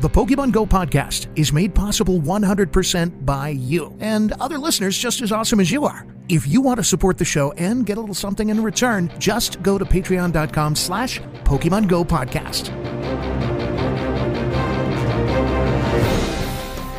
The Pokemon Go podcast is made possible 100% by you and other listeners just as awesome as you are. If you want to support the show and get a little something in return, just go to patreon.com slash Pokemon Go podcast.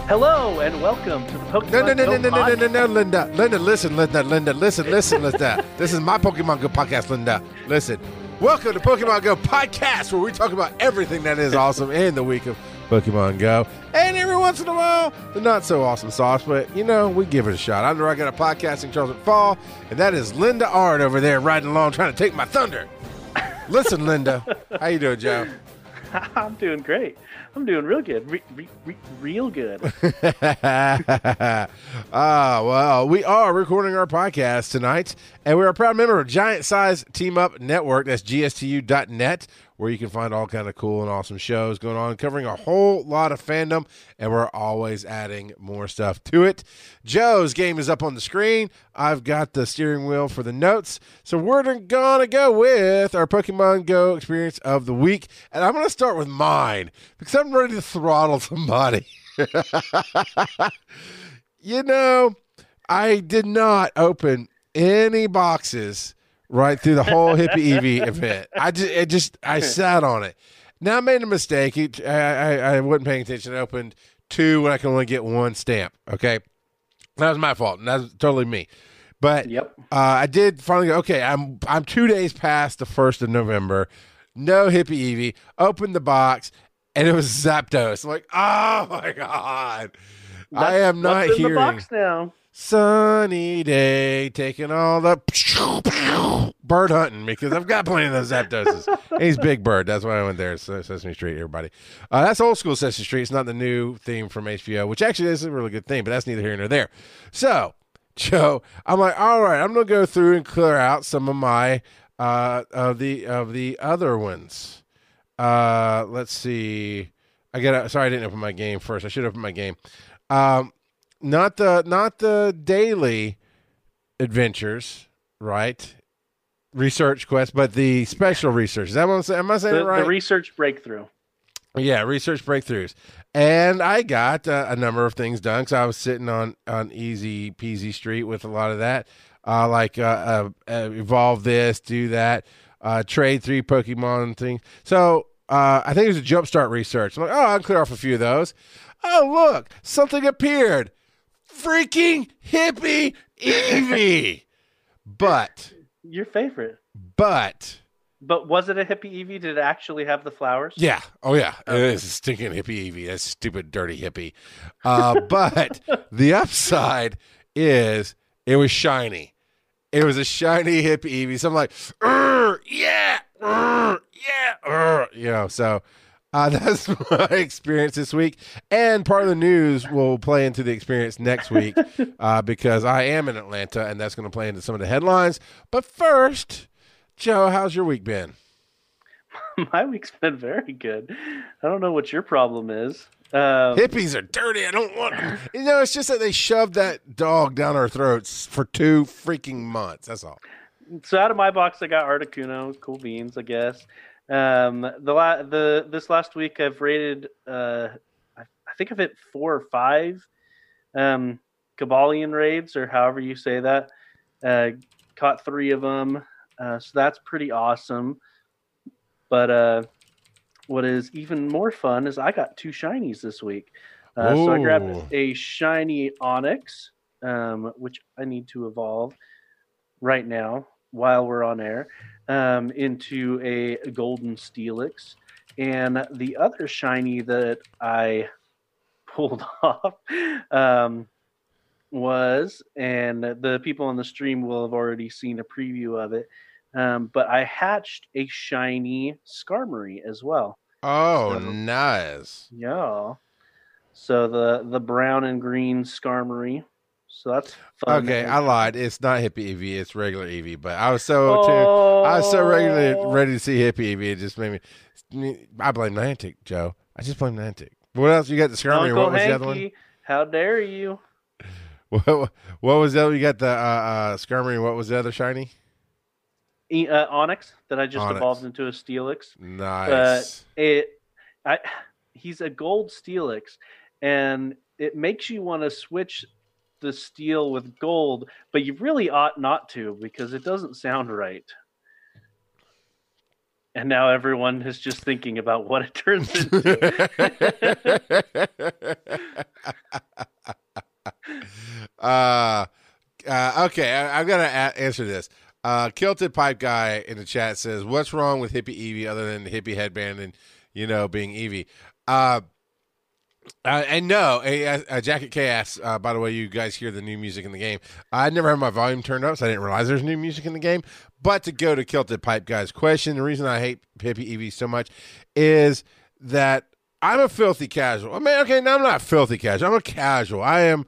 Hello and welcome to the Pokemon No, no, no, Go no, no, no, no, no, podcast. no, Linda. Linda, listen, Linda, Linda, listen, listen, Linda. This is my Pokemon Go podcast, Linda. Listen. Welcome to Pokemon Go podcast, where we talk about everything that is awesome in the week of Pokemon Go. And every once in a while, the not so awesome sauce, but you know, we give it a shot. I'm the Rocket of Podcasting, Charles McFall, and that is Linda Ard over there riding along trying to take my thunder. Listen, Linda. How you doing, Joe? I'm doing great. I'm doing real good. Re- re- re- real good. ah, well, we are recording our podcast tonight, and we're a proud member of Giant Size Team Up Network. That's gstu.net, where you can find all kind of cool and awesome shows going on, covering a whole lot of fandom, and we're always adding more stuff to it. Joe's game is up on the screen. I've got the steering wheel for the notes, so we're gonna go with our Pokemon Go experience of the week, and I'm gonna start with mine because I'm ready to throttle somebody. you know, I did not open any boxes right through the whole hippie Eevee event. I just, it just, I sat on it. Now I made a mistake. I, I, I wasn't paying attention. I opened two when I can only get one stamp. Okay, that was my fault, and that's totally me. But Yep. uh, I did finally go. Okay, I'm I'm two days past the first of November. No hippie Eevee. Opened the box, and it was Zapdos. I'm like, oh my god. I am not hearing the box now. Sunny day, taking all the bird hunting because I've got plenty of those. And he's Big Bird. That's why I went there. Sesame Street, everybody. Uh, that's old school Sesame Street. It's not the new theme from HBO, which actually is a really good theme, but that's neither here nor there. So, Joe, I'm like, all right, I'm gonna go through and clear out some of my uh, of the of the other ones. Uh, let's see. I got. Sorry, I didn't open my game first. I should open my game. Um, not the not the daily adventures, right? Research quest, but the special research. Is that what I'm saying? Am I saying The, it right? the research breakthrough. Yeah, research breakthroughs. And I got uh, a number of things done because I was sitting on on easy peasy street with a lot of that, uh, like uh, uh, uh, evolve this, do that, uh, trade three Pokemon things. So uh, I think it was a jumpstart research. I'm like, oh, I'll clear off a few of those. Oh, look, something appeared. Freaking hippie Eevee. but, Your favorite. but. But was it a hippie Eevee? Did it actually have the flowers? Yeah. Oh, yeah. It is a stinking hippie Eevee. That stupid, dirty hippie. Uh, but the upside is it was shiny. It was a shiny hippie Eevee. So I'm like, "Urgh, yeah, yeah, you know. So uh, that's my experience this week, and part of the news will play into the experience next week uh, because I am in Atlanta, and that's going to play into some of the headlines. But first, Joe, how's your week been? My week's been very good. I don't know what your problem is. Um, Hippies are dirty. I don't want. You know, it's just that they shoved that dog down our throats for two freaking months. That's all. so out of my box, I got Articuno, cool beans, I guess. Um, the la- the this last week, I've raided. Uh, I, I think I've hit four or five um, Cobalion raids, or however you say that. Uh, caught three of them, uh, so that's pretty awesome. But uh, what is even more fun is I got two shinies this week. Uh, so I grabbed a shiny Onix, um, which I need to evolve right now while we're on air, um, into a golden Steelix. And the other shiny that I pulled off um, was, and the people on the stream will have already seen a preview of it, um, but I hatched a shiny Skarmory as well. Oh, So- nice. Yeah. So the the brown and green Skarmory. So that's fun. Okay, I lied. It's not hippie Eevee. It's regular Eevee. But I was so too. I was so regularly Oh. ready to see hippie Eevee. It just made me. I blame Niantic, Joe. I just blame Niantic. What else? You got the. Uncle What was the other one? How dare you? What, what was the other? You got the uh, uh. What was the other shiny? E- uh, Onix that I just Onix. evolved into a Steelix. Nice. It, I, he's a gold Steelix, and it makes you want to switch the steel with gold, but you really ought not to because it doesn't sound right. And now everyone is just thinking about what it turns into. uh, uh, okay, I, I've got to a- answer this. Uh, Kilted Pipe Guy in the chat says, "What's wrong with hippie Eevee other than the hippie headband and you know being Eevee?" Uh, uh, and no, a, a Jacket asks, uh, by the way, you guys hear the new music in the game. I never had my volume turned up, so I didn't realize there's new music in the game. But to go to Kilted Pipe Guy's question, the reason I hate Hippie Eevee so much is that I'm a filthy casual. I mean, okay, now I'm not filthy casual. I'm a casual. I am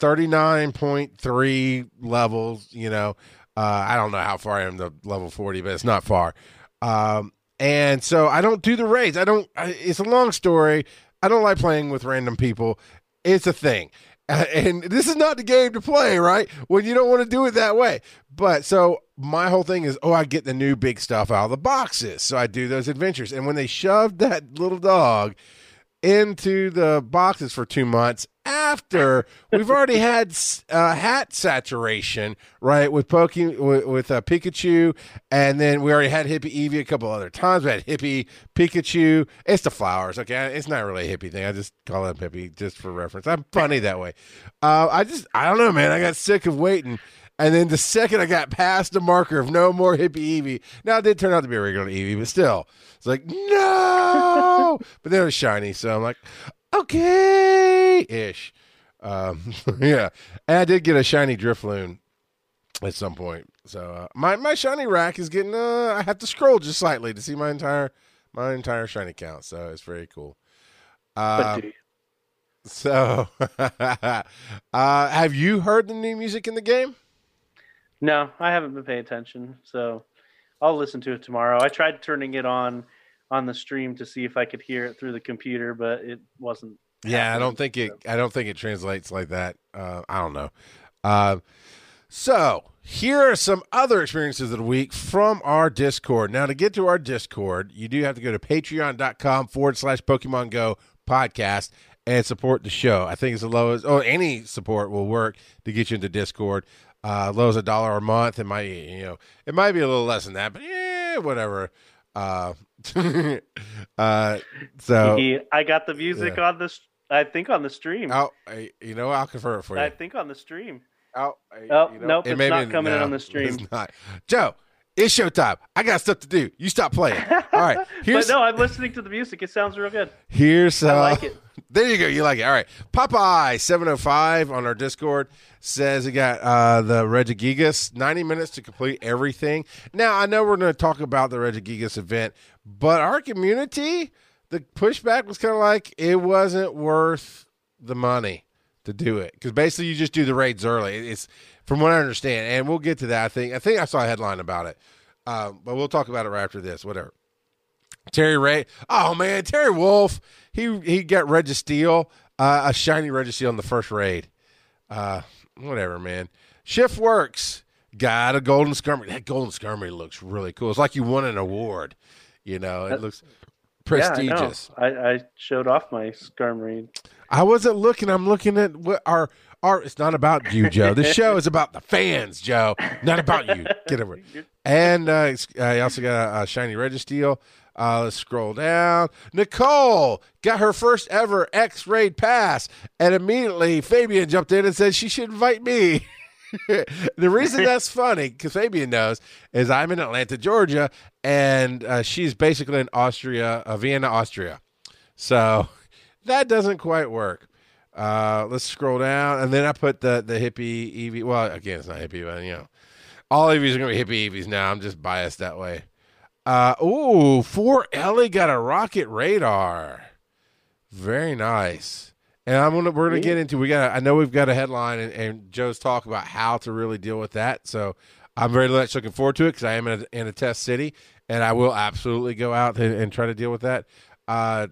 39.3 levels, you know. Uh, I don't know how far I am to level 40, but it's not far. Um, and so I don't do the raids. I don't, I, it's a long story. I don't like playing with random people. It's a thing. And this is not the game to play, right? When you don't want to do it that way. But so my whole thing is, oh, I get the new big stuff out of the boxes. So I do those adventures. And when they shoved that little dog into the boxes for two months after we've already had uh, hat saturation, right? With Poke, with, with uh, Pikachu, and then we already had Hippie Eevee a couple other times. We had Hippie Pikachu. It's the flowers, okay? It's not really a hippie thing. I just call it Hippie just for reference. I'm funny that way. Uh, I just, I don't know, man. I got sick of waiting. And then the second I got past the marker of no more hippie Eevee, now it did turn out to be a regular Eevee, but still, it's like no. but then it was shiny, so I'm like, okay, ish. Um, yeah, and I did get a shiny Drifloon at some point. So uh, my my shiny rack is getting. Uh, I have to scroll just slightly to see my entire my entire shiny count. So it's very cool. Uh, so, uh, have you heard the new music in the game? No, I haven't been paying attention, so I'll listen to it tomorrow. I tried turning it on on the stream to see if I could hear it through the computer, but it wasn't. Yeah, I don't think it. I don't think it translates like that. Uh, I don't know. Uh, so here are some other experiences of the week from our Discord. Now, to get to our Discord, you do have to go to patreon.com forward slash Pokemon Go podcast and support the show. I think it's the lowest, oh, any support will work to get you into Discord. Uh, low as a dollar a month. It might, you know, it might be a little less than that, but yeah, whatever. Uh, uh, so he, I got the music yeah. on this. I think on the stream. Oh, I, you know, I'll confirm it for you. I think on the stream. Oh, I, oh you know, nope, it it's not coming no, in on the stream. It's not. Joe, it's showtime. I got stuff to do. You stop playing. All right. Here's, but no, I'm listening to the music. It sounds real good. Here's uh, I like it. There you go. You like it. All right. Popeye seven oh five on our Discord says he got uh, the Regigigas ninety minutes to complete everything. Now I know we're going to talk about the Regigigas event, but our community, the pushback was kind of like it wasn't worth the money to do it because basically you just do the raids early. It's from what I understand, and we'll get to that. I think I think I saw a headline about it, uh, but we'll talk about it right after this. Whatever. Terry Ray. Oh man, Terry Wolf. He he got Registeel, uh, a shiny Registeel in the first raid. Uh, whatever, man. Shift works. Got a golden Skarmory. That golden Skarmory looks really cool. It's like you won an award. You know, it looks prestigious. Yeah, I, I, I, showed off my Skarmory. I wasn't looking. I'm looking at what our our. It's not about you, Joe. The show is about the fans, Joe. Not about you. Get over it. And uh, I also got a, a shiny Registeel. Uh, let's scroll down. Nicole got her first ever EX raid pass, and immediately Fabian jumped in and said she should invite me. the reason that's funny, because Fabian knows, is I'm in Atlanta, Georgia, and uh, she's basically in Austria, uh, Vienna, Austria. So that doesn't quite work. Uh, let's scroll down, and then I put the the hippie Eevee. Well, again, it's not hippie, but you know, all Eevees are gonna be hippie Eevees now. I'm just biased that way. Uh, ooh, for Ellie got a rocket radar. Very nice. And I'm gonna we're gonna get into we got I know we've got a headline and, and, Joe's talk about how to really deal with that. So I'm very much looking forward to it because I am in a, in a, test city and I will absolutely go out and, and try to deal with that. Uh,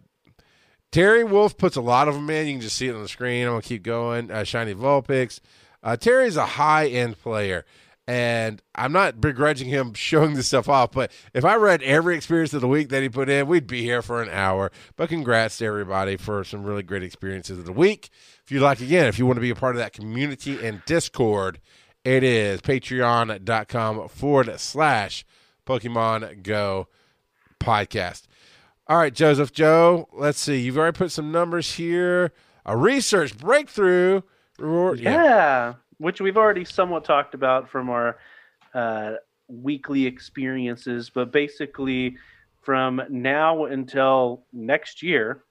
Terry Wolf puts a lot of them in. You can just see it on the screen. I'm gonna keep going. Uh, Shiny Vulpix. Uh, Terry's a high end player, And I'm not begrudging him showing this stuff off, but if I read every experience of the week that he put in, we'd be here for an hour. But congrats to everybody for some really great experiences of the week. If you'd like, again, if you want to be a part of that community and Discord, it is patreon.com forward slash Pokemon Go podcast. All right, Joseph Joe, let's see. You've already put some numbers here. A research breakthrough reward. Yeah, which we've already somewhat talked about from our uh, weekly experiences, but basically from now until next year,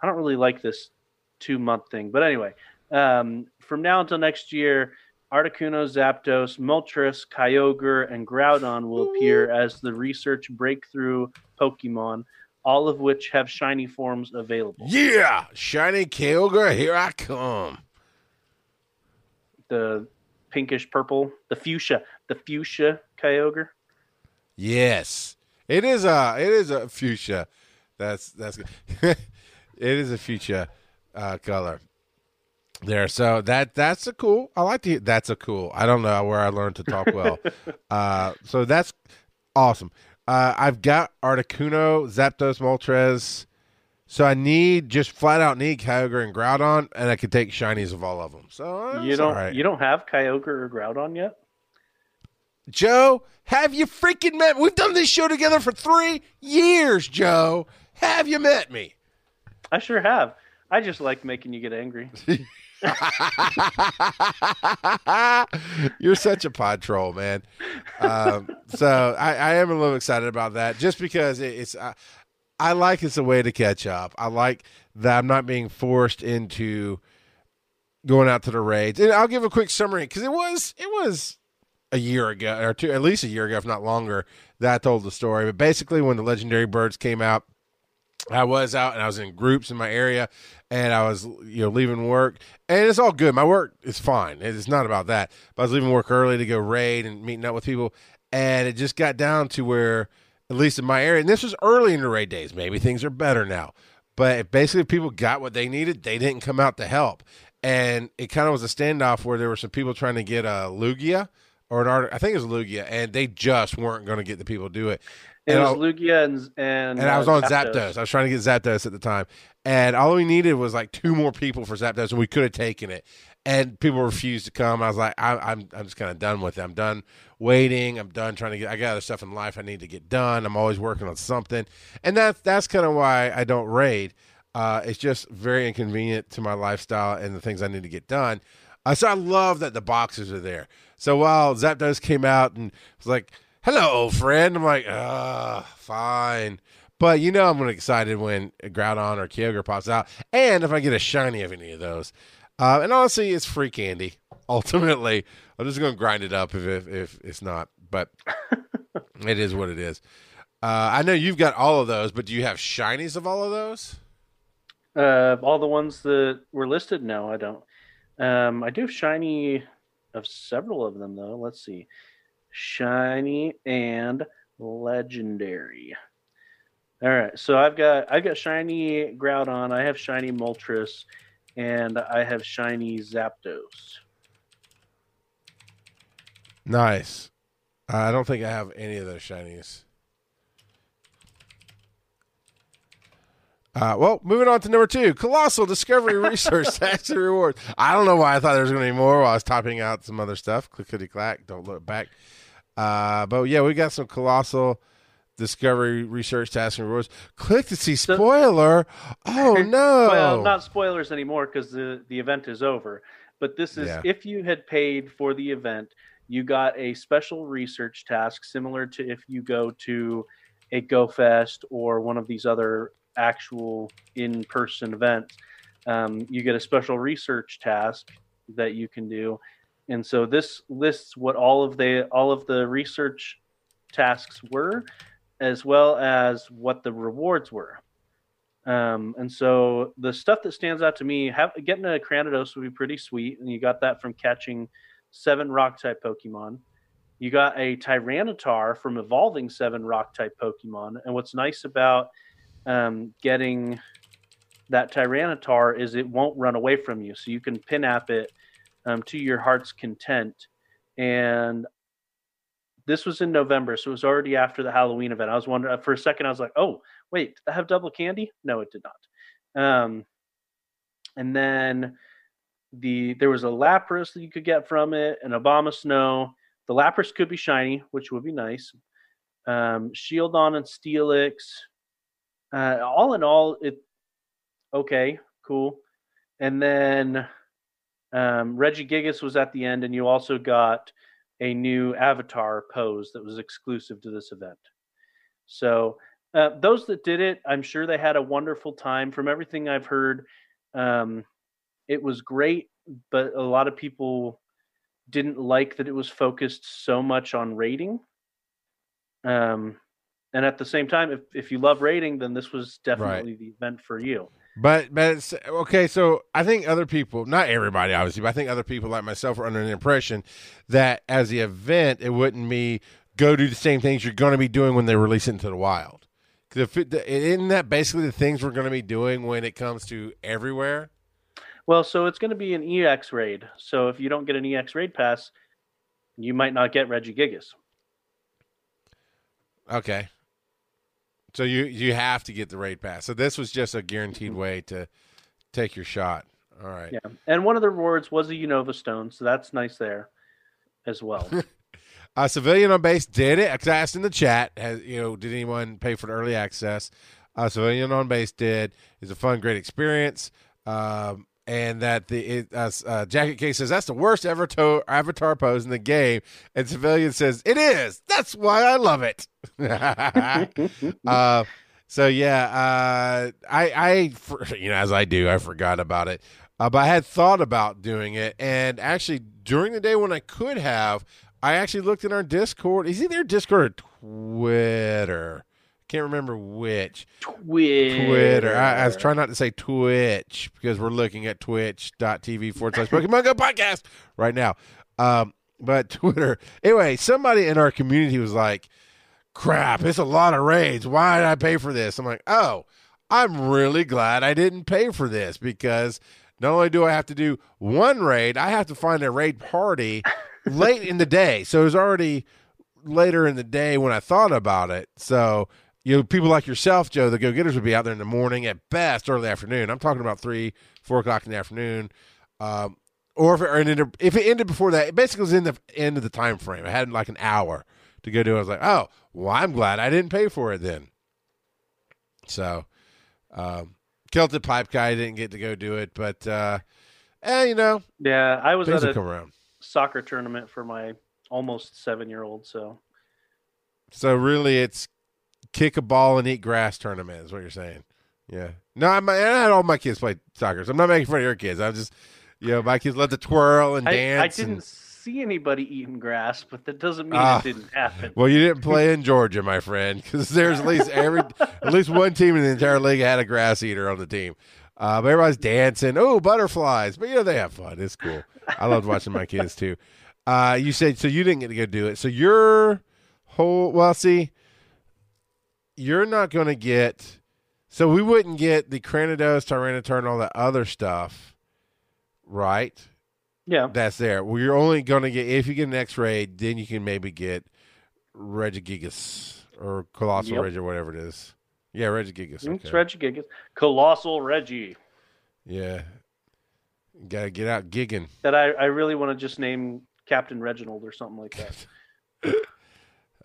I don't really like this two month thing, but anyway, um, from now until next year, Articuno, Zapdos, Moltres, Kyogre, and Groudon will appear as the research breakthrough Pokemon, all of which have shiny forms available. Yeah, shiny Kyogre, here I come. The pinkish purple, the fuchsia, the fuchsia Kyogre. Yes, it is a it is a fuchsia. That's that's it is a fuchsia uh, color there. So that that's a cool. I like the that's a cool. I don't know where I learned to talk well. uh, so that's awesome. Uh, I've got Articuno, Zapdos, Moltres. So I need just flat out need Kyogre and Groudon, and I could take shinies of all of them. So you don't you don't have Kyogre or Groudon yet. Joe, have you freaking met? We've done this show together for three years, Joe. Have you met me? I sure have. I just like making you get angry. You're such a pod troll, man. Um, so I, I, am a little excited about that, just because it, it's. Uh, I like it's a way to catch up. I like that I'm not being forced into going out to the raids. And I'll give a quick summary because it was it was a year ago or two, at least a year ago, if not longer, that I told the story. But basically, when the legendary birds came out, I was out and I was in groups in my area and I was you know leaving work and it's all good. My work is fine. It's not about that. But I was leaving work early to go raid and meeting up with people and it just got down to where at least in my area and this was early in the raid days. Maybe things are better now. But basically people got what they needed, they didn't come out to help. And it kind of was a standoff where there were some people trying to get a Lugia or an art. I think it was Lugia, and they just weren't going to get the people to do it. It and was Lugia and and, and I was uh, on Zapdos. Zapdos. I was trying to get Zapdos at the time, and all we needed was like two more people for Zapdos, and we could have taken it. And people refused to come. I was like, I, am I'm, I'm just kind of done with it. I'm done waiting. I'm done trying to get. I got other stuff in life I need to get done. I'm always working on something, and that's that's kind of why I don't raid. Uh, it's just very inconvenient to my lifestyle and the things I need to get done. Uh, so I love that the boxes are there. So while Zapdos came out and was like hello, old friend. I'm like, uh, fine. But you know, I'm really excited when Groudon or Kyogre pops out, and if I get a shiny of any of those. Uh, and honestly, it's free candy. Ultimately, I'm just going to grind it up if, if, if it's not, but it is what it is. Uh, I know you've got all of those, but do you have shinies of all of those? Uh, all the ones that were listed? No, I don't. Um, I do have shiny of several of them, though. Let's see shiny, and legendary. All right, so I've got I've got shiny Groudon, I have shiny Moltres, and I have shiny Zapdos. Nice. I don't think I have any of those shinies. Uh, well, moving on to number two, colossal Discovery Research Tax and Rewards. I don't know why I thought there was going to be more while I was typing out some other stuff. Clickety clack, don't look back. Uh, but yeah, we got some colossal discovery research tasks and rewards. Click to see spoiler. oh no! well, not spoilers anymore because the the event is over. But this is yeah. if you had paid for the event, you got a special research task similar to if you go to a GoFest or one of these other actual in person events. Um, you get a special research task that you can do and so this lists what all of the all of the research tasks were as well as what the rewards were. Um, and so the stuff that stands out to me have, getting a Cranidos would be pretty sweet. And you got that from catching seven rock type pokemon. You got a Tyranitar from evolving seven rock type pokemon. And what's nice about um, getting that Tyranitar is it won't run away from you. So you can Pinap it um, to your heart's content and this was in November, so it was already after the Halloween event. I was wondering for a second. I was like, "Oh, wait, did that have double candy?" No, it did not. Um, and then the there was a Lapras that you could get from it, an Obama Snow. The Lapras could be shiny, which would be nice. Um, Shieldon and Steelix. Uh, all in all, it okay, cool. And then um, Regigigas was at the end, and you also got a new avatar pose that was exclusive to this event. So uh, those that did it, I'm sure they had a wonderful time. From everything I've heard, um, it was great, but a lot of people didn't like that it was focused so much on raiding. Um, and at the same time, if, if you love raiding, then this was definitely right. the event for you. But but it's okay. So I think other people, not everybody, obviously, but I think other people like myself are under the impression that as the event, it wouldn't be go do the same things you're going to be doing when they release it into the wild. Isn't that basically the things we're going to be doing when it comes to everywhere? Well, so it's going to be an EX raid. So if you don't get an EX raid pass, you might not get Regigigas. Okay. So you you have to get the raid pass. So this was just a guaranteed way to take your shot. All right. Yeah, and one of the rewards was a Unova stone, so that's nice there as well. a civilian on base did it. Cause I asked in the chat, has you know, did anyone pay for the early access? A civilian on base did. It's a fun, great experience. Um, and that the it, uh, uh, jacket case says that's the worst ever to- avatar pose in the game, and civilian says it is. That's why I love it. uh, so yeah, uh, I I you know as I do, I forgot about it, uh, but I had thought about doing it, and actually during the day when I could have, I actually looked in our Discord. Is either Discord or Twitter? Can't remember which. Twitter. Twitter. I, I, was trying not to say Twitch because we're looking at twitch.tv forward slash Pokemon Go podcast right now. Um, but Twitter. Anyway, somebody in our community was like, crap, it's a lot of raids. Why did I pay for this? I'm like, oh, I'm really glad I didn't pay for this because not only do I have to do one raid, I have to find a raid party late in the day. So it was already later in the day when I thought about it. So you know, people like yourself, Joe, the go getters would be out there in the morning at best, early afternoon. I'm talking about three, four o'clock in the afternoon. Um, or if it ended, if it ended before that, it basically was in the end of the time frame. I had like an hour to go do. I was like, oh, well, I'm glad I didn't pay for it then. So, um, Celtic Pipe Guy didn't get to go do it, but, uh, eh, you know. Yeah, I was at a soccer tournament for my almost seven year old, so. So really, it's kick a ball and eat grass tournament is what you're saying. Yeah. No, I'm, I had all my kids play soccer. So I'm not making fun of your kids. I'm just, you know, my kids love to twirl and dance. I, I didn't and, see anybody eating grass, but that doesn't mean uh, it ah. didn't happen. Well, you didn't play in Georgia, my friend, because there's at least every at least one team in the entire league had a grass eater on the team. Uh, but everybody's dancing. Oh, butterflies! But you know they have fun. It's cool. I loved watching my kids too. Uh, you said so you didn't get to go do it. So your whole well, see, you're not going to get. So we wouldn't get the Cranidos, Tyranitar, and all that other stuff, right? Yeah, that's there. Well, you're only going to get if you get an X-ray, then you can maybe get Regigigas or Colossal yep. Regi or whatever it is. Yeah, Regigigas. Mm, okay. It's Regigigas. Colossal Reggie. Yeah. Gotta get out gigging. That I, I really want to just name Captain Reginald or something like that.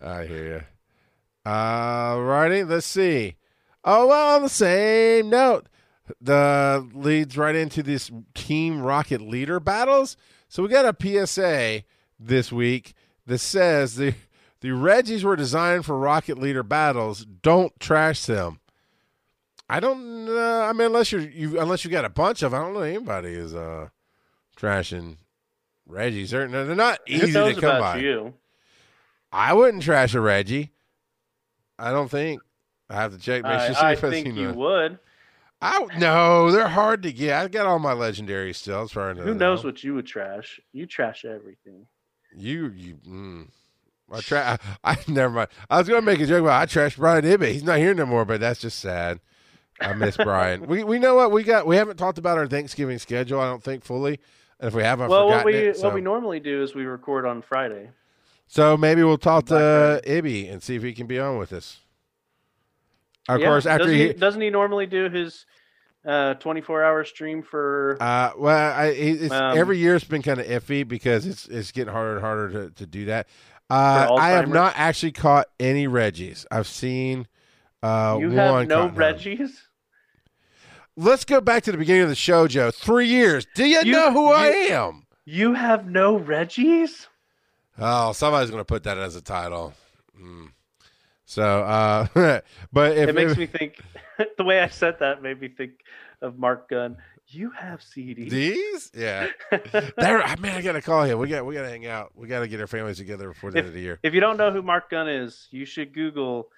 I hear you. All righty, let's see. Oh, well, on the same note, the leads right into this Team Rocket leader battles. So we got a PSA this week that says the the Reggies were designed for Rocket leader battles. Don't trash them. I don't. know. I mean, unless you're you unless you got a bunch of, I don't know anybody is uh trashing Reggies. They're, they're not easy to come by. You? I wouldn't trash a Reggie. I don't think. I have to check. Make sure I, I think you would. I no, they're hard to get. I got all my legendary still. As far as who knows know. what you would trash? You trash everything. You you. Mm. I try. I, I, never mind. I was gonna make a joke about I trashed Brian Ibby. He's not here no more, but that's just sad. I miss Brian. We we know what we got. We haven't talked about our Thanksgiving schedule. I don't think fully. And if we have, I've well, what we it. So. what we normally do is we record on Friday. So maybe we'll talk to Ibby and see if he can be on with us. Of Yeah, course, after doesn't he, he, doesn't he normally do his uh 24 hour stream for Uh, well, I, it's, Um, every year it's been kind of iffy because it's it's getting harder and harder to, to do that. Uh, I have not actually caught any Reggies. I've seen uh, you have no. Reggies? Let's go back to the beginning of the show, Joe. Three years. Do you, You- know who I am? You have no Reggies? Oh, somebody's going to put that as a title. Mm. So, uh, but if it makes if- me think the way I said that made me think of Marc Gunn. You have CDs. these, yeah, there. Man, I got to call him. We got we got to hang out. We got to get our families together before the end of the year. if you don't know who Marc Gunn is, you should Google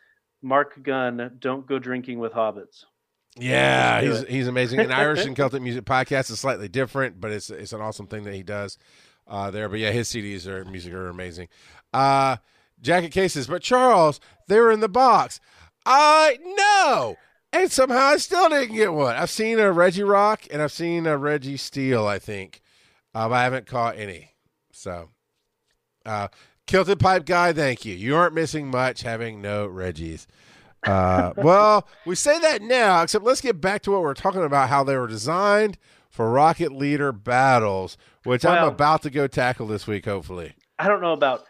Marc Gunn. Don't go drinking with hobbits. Yeah, he's he's amazing. An Irish and Celtic music podcast is slightly different, but it's it's an awesome thing that he does uh, there. But yeah, his CDs are music are amazing. Uh, jacket cases, but Charles, they were in the box. I know, and somehow I still didn't get one. I've seen a Regirock and I've seen a Registeel, I think, but I haven't caught any. So, uh, Kilted Pipe guy, thank you. You aren't missing much having no Reggies. Uh, well, we say that now, except let's get back to what we're talking about how they were designed for rocket leader battles, which I'm about to go tackle this week, hopefully. I don't know about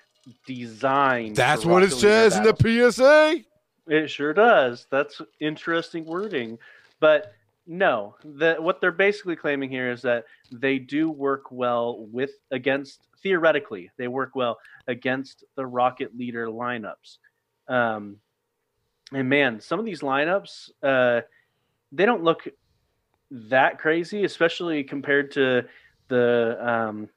design. That's what it Rocket says in the. PSA. It sure does. That's interesting wording. But no, the, what they're basically claiming here is that they do work well with against theoretically they work well against the rocket leader lineups. Um, and man, some of these lineups uh, they don't look that crazy, especially compared to the um,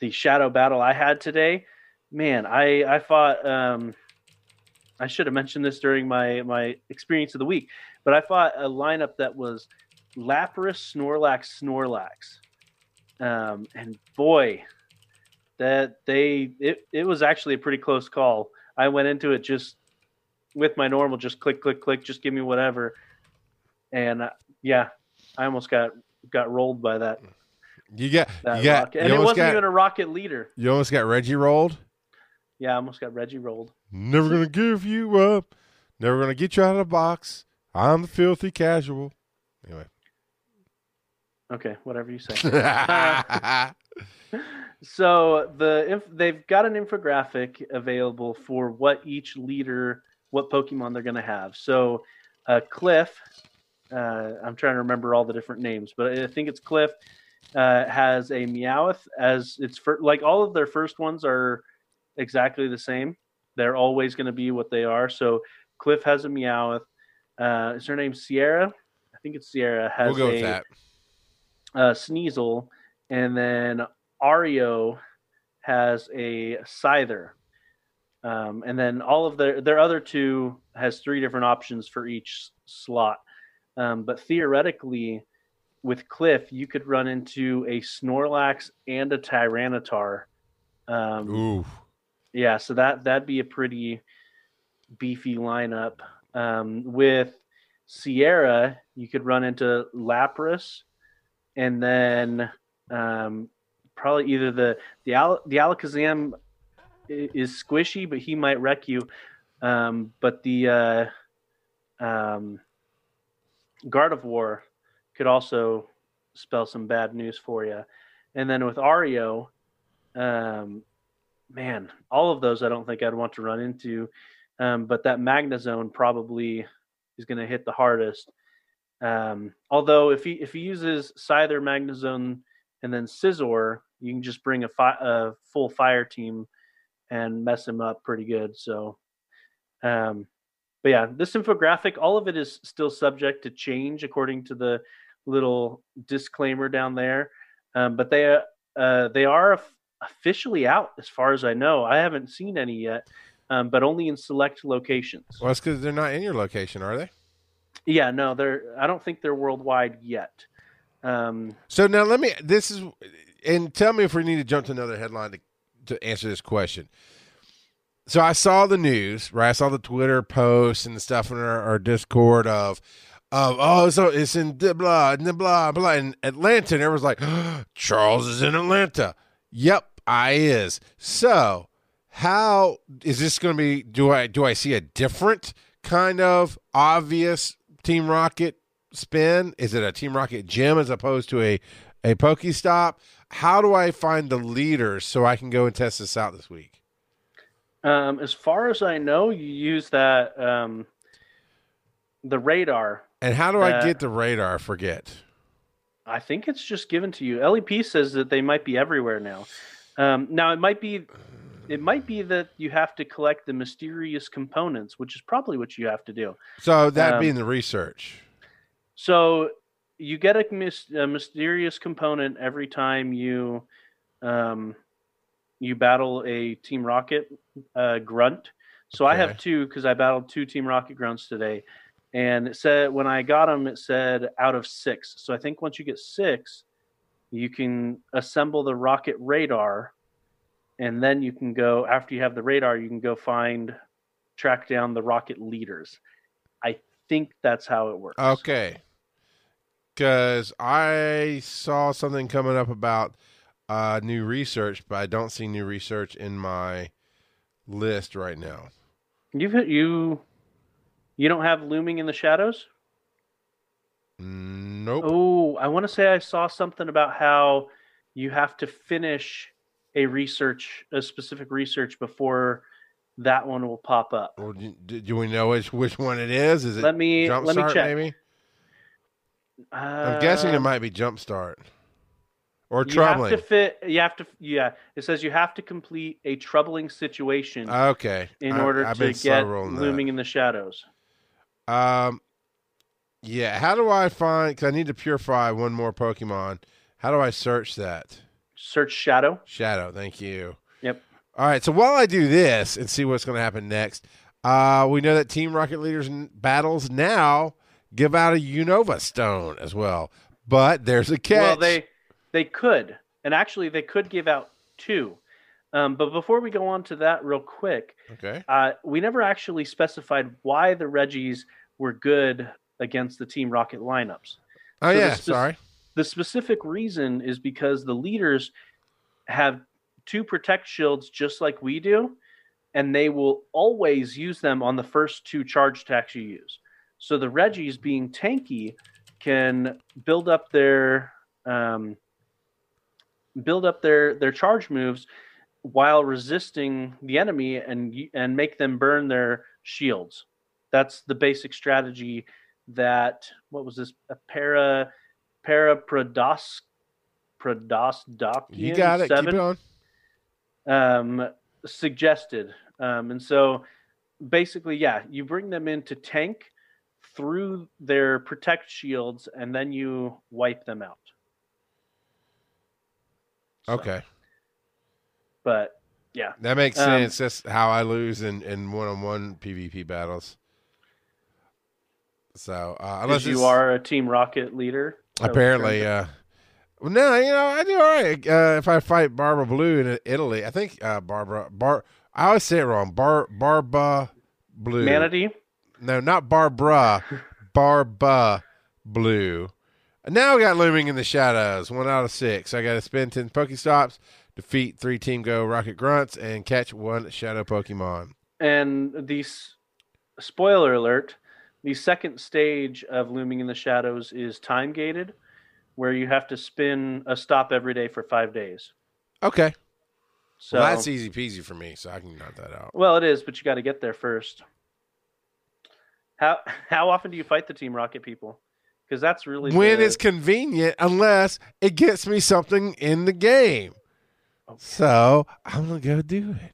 the shadow battle I had today. Man, I I fought. Um, I should have mentioned this during my my experience of the week, but I fought a lineup that was Lapras, Snorlax, Snorlax, um, and boy, that they it it was actually a pretty close call. I went into it just with my normal, just click, click, click, just give me whatever, and uh, yeah, I almost got got rolled by that You got, that you got, rocket, you and it wasn't got, even a rocket leader. you almost got Reggie rolled. Yeah, I almost got Reggie rolled. Never gonna give you up. Never gonna get you out of the box. I'm the filthy casual. Anyway. Okay, whatever you say. So the inf- they've got an infographic available for what each leader, what Pokemon they're going to have. So uh, Cliff, uh, I'm trying to remember all the different names, but I think it's Cliff uh, has a Meowth as its like all of their first ones are exactly the same. They're always going to be what they are. So Cliff has a Meowth. Uh, is her name Sierra? I think it's Sierra. Has we'll go a, with that. uh, Sneasel, and then Arlo has a Scyther. Um, and then all of their their other two has three different options for each slot. Um, but theoretically, with Cliff, you could run into a Snorlax and a Tyranitar. Um, Ooh. yeah, so that that'd be a pretty beefy lineup. Um, with Sierra, you could run into Lapras, and then um, probably either the the Al- the Alakazam is squishy, but he might wreck you. Um, but the uh, um, Gardevoir could also spell some bad news for you. And then with Arlo, um, man, all of those I don't think I'd want to run into. Um, but that Magnezone probably is going to hit the hardest. Um, although if he if he uses Scyther, Magnezone, and then Scizor, you can just bring a, fi- a full fire team and mess him up pretty good. So, um, but yeah, this infographic, all of it is still subject to change according to the little disclaimer down there. Um, but they uh, they are of- officially out as far as I know. I haven't seen any yet, um, but only in select locations. Well, that's because they're not in your location, are they? Yeah, no, they're. I don't think they're worldwide yet. Um, So now let me. This is, and tell me if we need to jump to another headline to to answer this question. So I saw the news, right? I saw the Twitter posts and stuff in our, our Discord of of oh, so it's in blah the blah blah in Atlanta, and everyone's like, Charles is in Atlanta. Yep, I is. So how is this going to be? Do I do I see a different kind of obvious Team Rocket spin? Is it a Team Rocket gym as opposed to a a Pokestop? How do I find the leaders so I can go and test this out this week? Um, as far as I know, you use that um, the radar. And how do I get the radar? I forget. I think it's just given to you. LEP says that they might be everywhere now. Um, now it might be, it might be that you have to collect the mysterious components, which is probably what you have to do. So that Um, being the research. So you get a, mys- a mysterious component every time you um, you battle a Team Rocket uh, grunt. So I have two because I battled two Team Rocket grunts today, and it said when I got them, it said out of six. So I think once you get six, you can assemble the rocket radar, and then you can go after you have the radar, you can go find track down the rocket leaders. I think that's how it works. Okay. Because I saw something coming up about uh, new research, but I don't see new research in my list right now. You've you. You don't have looming in the shadows. Nope. Oh, I want to say I saw something about how you have to finish a research, a specific research before that one will pop up. Well, do, do- we know which which one it is? Is it Let me let me check. Maybe Uh, I'm guessing it might be Jumpstart or You troubling. have to fit. You have to. Yeah, it says you have to complete a troubling situation okay. in I- order I've to been get rolling that. looming in the shadows. Um, yeah. How do I find? Because I need to purify one more Pokemon. How do I search that? Search shadow. Shadow. Thank you. Yep. All right. So while I do this and see what's going to happen next, uh, we know that Team Rocket Leaders in battles now give out a Unova Stone as well. But there's a catch. Well, they they could, and actually they could give out two. Um, but before we go on to that, real quick, okay. uh, we never actually specified why the Reggies were good against the Team Rocket lineups. Oh So the yeah. sorry. The specific reason is because the leaders have two protect shields just like we do, and they will always use them on the first two charge attacks you use. So the Reggies, being tanky, can build up their um, build up their their charge moves while resisting the enemy and and make them burn their shields. That's the basic strategy that what was this a para para prodos prodosdokian You got it. seven Keep on. um, suggested. Um, and so basically, yeah, you bring them in to tank through their protect shields and then you wipe them out. So, Okay. But yeah, That makes Um, sense. That's how I lose in in one on one PvP battles. So uh, unless you are a Team Rocket leader. apparently, turn- uh, well, no, you know I do all right uh, if I fight Barbara Blue in Italy. I think uh, Barbara Bar. I always say it wrong. Bar Barba Blue. Manatee. No, not Barbara. Barba Blue. And now we got looming in the shadows. One out of six. I got to spend ten Pokestops, defeat three Team Go Rocket Grunts, and catch one Shadow Pokemon. And the spoiler alert: the second stage of Looming in the Shadows is time gated, where you have to spin a stop every day for five days. Okay, So well, that's easy peasy for me, so I can knock that out. Well, it is, but you got to get there first. How how often do you fight the Team Rocket people? Because that's really when the- it's convenient, unless it gets me something in the game. Oh. So I'm gonna go do it.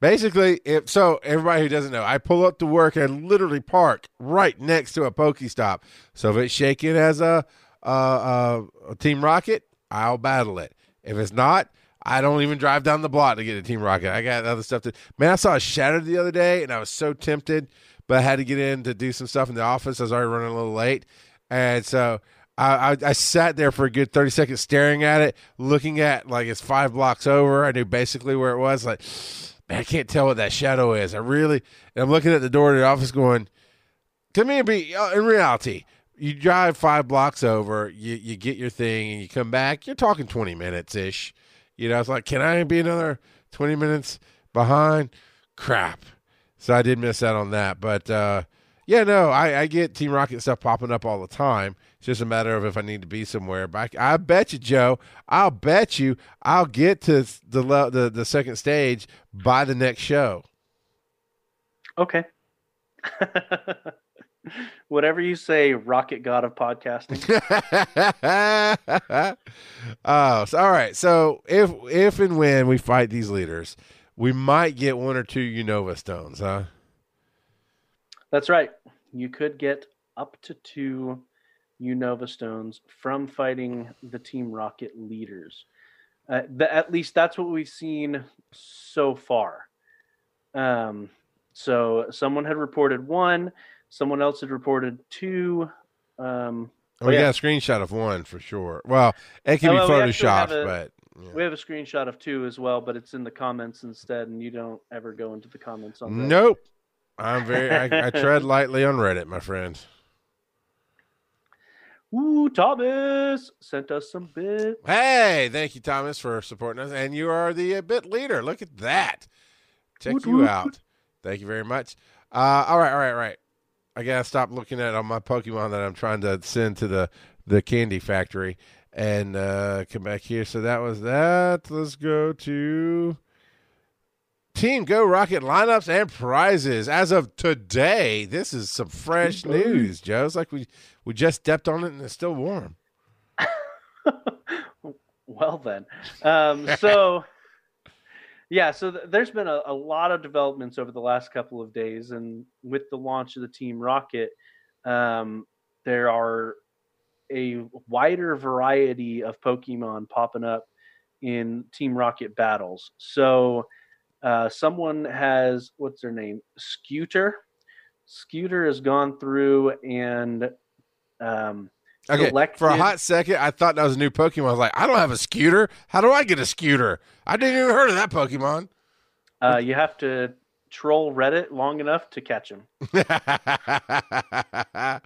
Basically, if so, everybody who doesn't know, I pull up to work and literally park right next to a Pokestop. So if it's shaking as a, a, a, a Team Rocket, I'll battle it. If it's not, I don't even drive down the block to get a Team Rocket. I got other stuff to. Man, I saw a Shattered the other day, and I was so tempted, but I had to get in to do some stuff in the office. I was already running a little late, and so I, I, I sat there for a good 30 seconds staring at it, looking at like it's five blocks over. I knew basically where it was. Like, man, I can't tell what that shadow is. I really, and I'm looking at the door to the office going, to me, be uh, in reality. You drive five blocks over, you you get your thing, and you come back. You're talking twenty minutes ish. You know, it's like, can I be another twenty minutes behind? Crap. So I did miss out on that, but uh, yeah, no, I, I get Team Rocket stuff popping up all the time. It's just a matter of if I need to be somewhere. But I, I bet you, Joe, I'll bet you I'll get to the the the second stage by the next show. Okay. Whatever you say, Rocket God of podcasting. oh, so, all right. So if if and when we fight these leaders, we might get one or two Unova stones, huh? That's right. You could get up to two Unova stones from fighting the Team Rocket leaders. Uh, the, at least that's what we've seen so far. Um, so someone had reported one, someone else had reported two. Um, oh, we yeah. got a screenshot of one for sure. Well, it can oh, be photoshopped, a, but yeah. we have a screenshot of two as well. But it's in the comments instead, and you don't ever go into the comments on. That. Nope, I'm very. I, I tread lightly on Reddit, my friend. Ooh, Thomas sent us some bits. Hey, thank you, Thomas, for supporting us. And you are the uh, bit leader. Look at that. Check woot, you woot. out. Thank you very much. Uh, all right, all right, all right. I gotta stop looking at all my Pokemon that I'm trying to send to the the candy factory and uh, come back here. So that was that. Let's go to Team Go Rocket lineups and prizes as of today. This is some fresh news, Joe. It's like we we just stepped on it and it's still warm. well then, um, so yeah, so th- there's been a, a, lot of developments over the last couple of days, and with the launch of the Team Rocket, um, there are a wider variety of Pokemon popping up in Team Rocket battles. So, uh, someone has what's their name? Scooter. Scooter has gone through and um, Okay, collected... for a hot second, I thought that was a new Pokemon. I was like, I don't have a scooter. How do I get a scooter? I didn't even heard of that Pokemon. Uh, you have to troll Reddit long enough to catch him.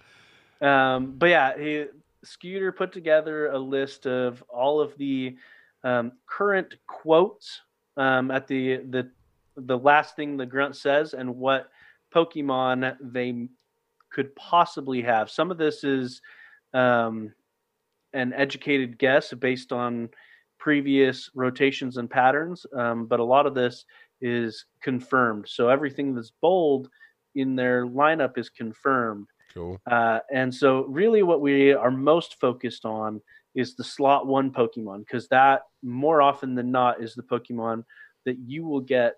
um, but yeah, he, Scooter put together a list of all of the um, current quotes um, at the the the last thing the grunt says and what Pokemon they could possibly have. Some of this is um, an educated guess based on previous rotations and patterns, um, but a lot of this is confirmed. So everything that's bold in their lineup is confirmed. Cool. Uh, and so, really, what we are most focused on is the slot one Pokemon, because that more often than not is the Pokemon that you will get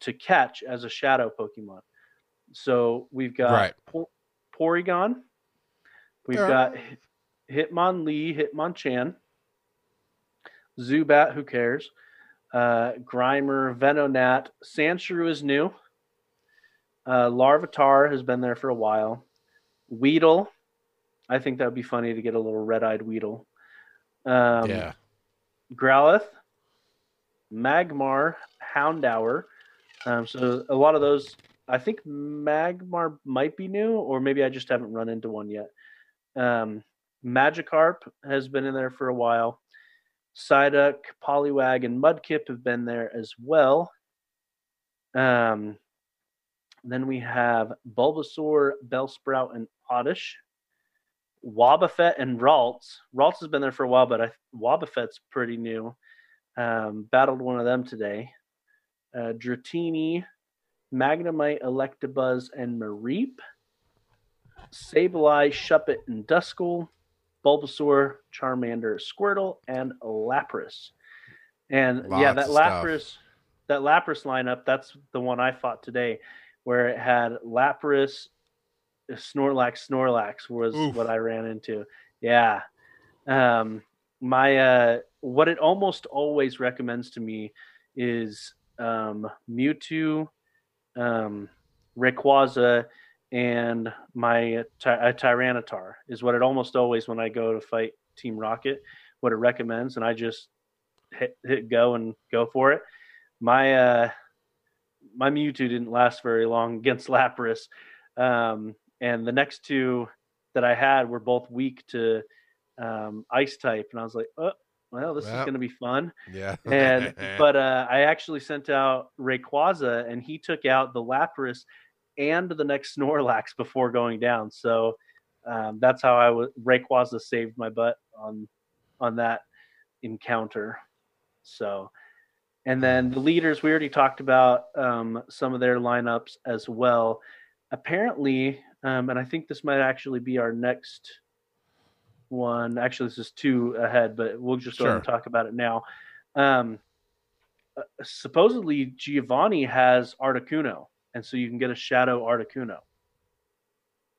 to catch as a shadow Pokemon. So we've got right. Porygon, We've yeah. got Hitmonlee, Hitmonchan, Zubat, who cares? Uh, Grimer, Venonat, Sandshrew is new. Uh, Larvitar has been there for a while. Weedle, I think that would be funny to get a little red-eyed Weedle. Um, yeah. Growlithe, Magmar, Houndour. Um, so a lot of those, I think Magmar might be new, or maybe I just haven't run into one yet. Um, Magikarp has been in there for a while. Psyduck, Poliwag, and Mudkip have been there as well. Um, then we have Bulbasaur, Bellsprout, and Oddish. Wobbuffet and Ralts. Ralts has been there for a while, but I, Wobbuffet's pretty new. Um, battled one of them today. Uh, Dratini, Magnemite, Electabuzz, and Mareep. Sableye, Shuppet, and Duskull, Bulbasaur, Charmander, Squirtle, and Lapras. And Lots yeah, that Lapras, stuff. that Lapras lineup, that's the one I fought today, where it had Lapras, Snorlax, Snorlax was Oof. what I ran into. Yeah. Um, my uh, what it almost always recommends to me is um, Mewtwo, um, Rayquaza, and my ty- Tyranitar is what it almost always when I go to fight Team Rocket, what it recommends, and I just hit, hit go and go for it. My uh, my Mewtwo didn't last very long against Lapras, um, and the next two that I had were both weak to um, ice type, and I was like, oh, well, this is going to be fun. Yeah. And but uh, I actually sent out Rayquaza, and he took out the Lapras and the next Snorlax before going down. So um, that's how I was. Rayquaza saved my butt on on that encounter. So, and then the leaders we already talked about um, some of their lineups as well. Apparently, um, and I think this might actually be our next one. Actually, this is two ahead, but we'll just go ahead and talk about it now. Um, uh, supposedly, Giovanni has Articuno, and so you can get a Shadow Articuno.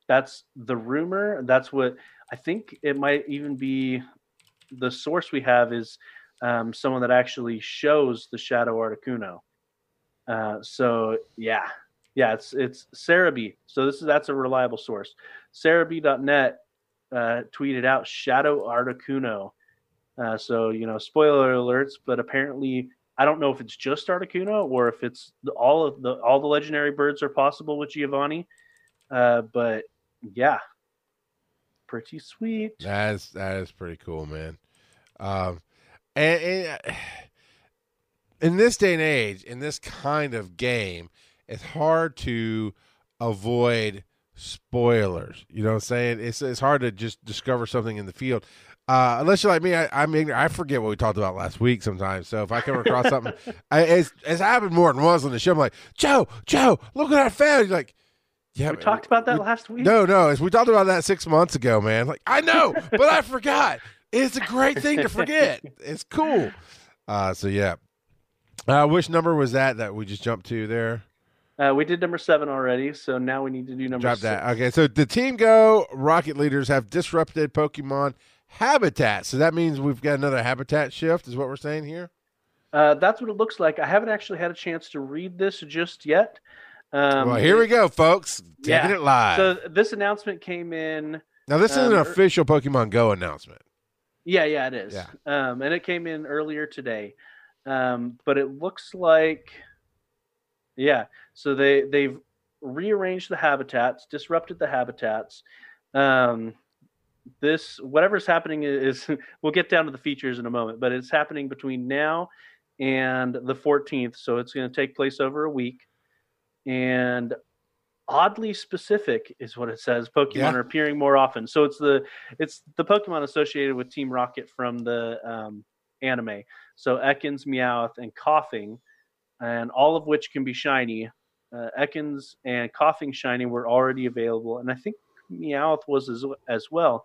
That's the rumor. That's what I think. It might even be the source we have is um, someone that actually shows the Shadow Articuno. Uh, so yeah, yeah, it's it's Serebii. So this is that's a reliable source. Serebii.net uh, tweeted out Shadow Articuno. Uh, so you know, spoiler alerts, but apparently I don't know if it's just Articuno or if it's all of the all the legendary birds are possible with Giovanni. Uh, but yeah, pretty sweet. That is that is pretty cool, man. Um, and, and in this day and age, in this kind of game, it's hard to avoid spoilers. You know what I'm saying? It's it's hard to just discover something in the field. Uh, unless you're like me, I, I'm ignorant. I forget what we talked about last week sometimes. So if I come across something, I, it's, it's happened more than once on the show. I'm like, Joe, Joe, look what I found. You're like, yeah, We talked about that last week. no, no, it's- we talked about that six months ago, man. Like I know, but I forgot. It's a great thing to forget. It's cool. Uh, so yeah. Uh, which number was that that we just jumped to there? Uh, we did number seven already, so now we need to do number Drop six. that. Okay, so the Team Go Rocket Leaders have disrupted Pokemon habitat. So that means we've got another habitat shift, is what we're saying here. Uh, that's what it looks like. I haven't actually had a chance to read this just yet. Um, well, here we go, folks. Taking yeah. it live. So this announcement came in. now this is um, an er- official Pokemon Go announcement. Yeah, yeah, it is. Yeah. Um, and it came in earlier today. Um, but it looks like, yeah. So they they've rearranged the habitats, disrupted the habitats. Um, this whatever's happening is we'll get down to the features in a moment, but it's happening between now and the 14th, so it's going to take place over a week. And oddly specific is what it says. Pokemon Yeah. are appearing more often, so it's the it's the Pokemon associated with Team Rocket from the um, anime. So Ekans, Meowth, and Koffing, and all of which can be shiny. Uh, Ekans and Koffing shiny were already available, and I think Meowth was as, as well.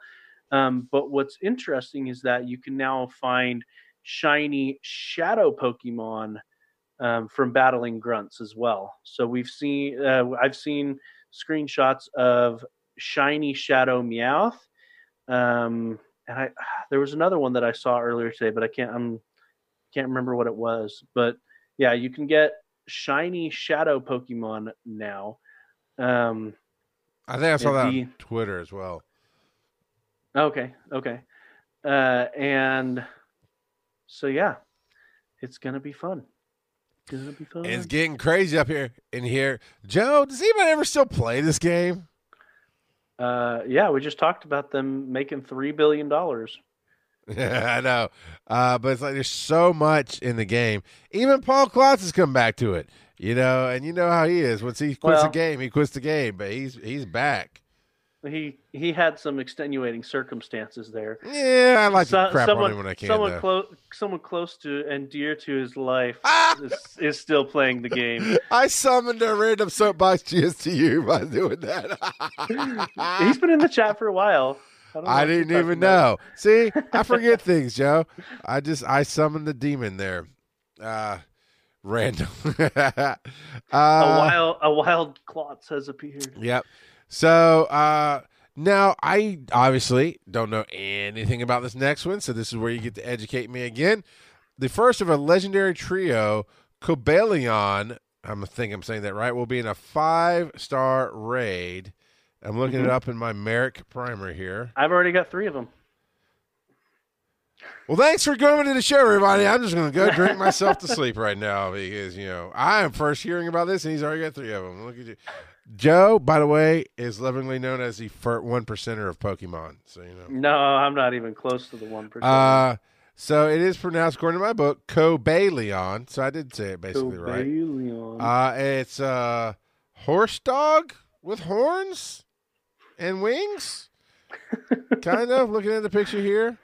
Um, but what's interesting is that you can now find shiny shadow Pokemon um, from battling grunts as well. So we've seen, uh, I've seen screenshots of shiny shadow Meowth. Um, and I, there was another one that I saw earlier today, but I can't, I'm, can't remember what it was. But yeah, you can get shiny shadow Pokemon now. Um, I think I saw that Maybe- on Twitter as well. Okay, okay. Uh, and so yeah, it's gonna be fun. Gonna be fun. It's getting crazy up here in here. Joe, does anybody ever still play this game? Uh, yeah, we just talked about them making three billion dollars. Yeah, I know. Uh, but it's like there's so much in the game. Even Paul Klotz has come back to it. You know, and you know how he is. Once he quits Well- the game, he quits the game, but he's he's back. He he had some extenuating circumstances there. Yeah, I like So- to crap someone, on him when I can. someone close, someone close to and dear to his life Ah! is, is still playing the game. I summoned a random soapbox you by doing that. He's been in the chat for a while. I, I didn't even about. know. See, I forget things, Joe. I just I summoned the demon there. Uh random. uh, A wild a wild klotz has appeared. Yep. So uh now I obviously don't know anything about this next one, so this is where you get to educate me again. The first of a legendary trio, Cobalion, I'm think I'm saying that right, will be in a five star raid. I'm looking Mhm. it up in my Merrick primer here. I've already got three of them. Well, thanks for coming to the show, everybody. I'm just going to go drink myself to sleep right now because, you know, I am first hearing about this and he's already got three of them. Look at you. Joe, by the way, is lovingly known as the one percenter of Pokemon. So you know. No, I'm not even close to the one percent. Uh, so it is pronounced according to my book, Cobalion. So I did say it basically right. Uh, it's a horse dog with horns and wings. kind of looking at the picture here.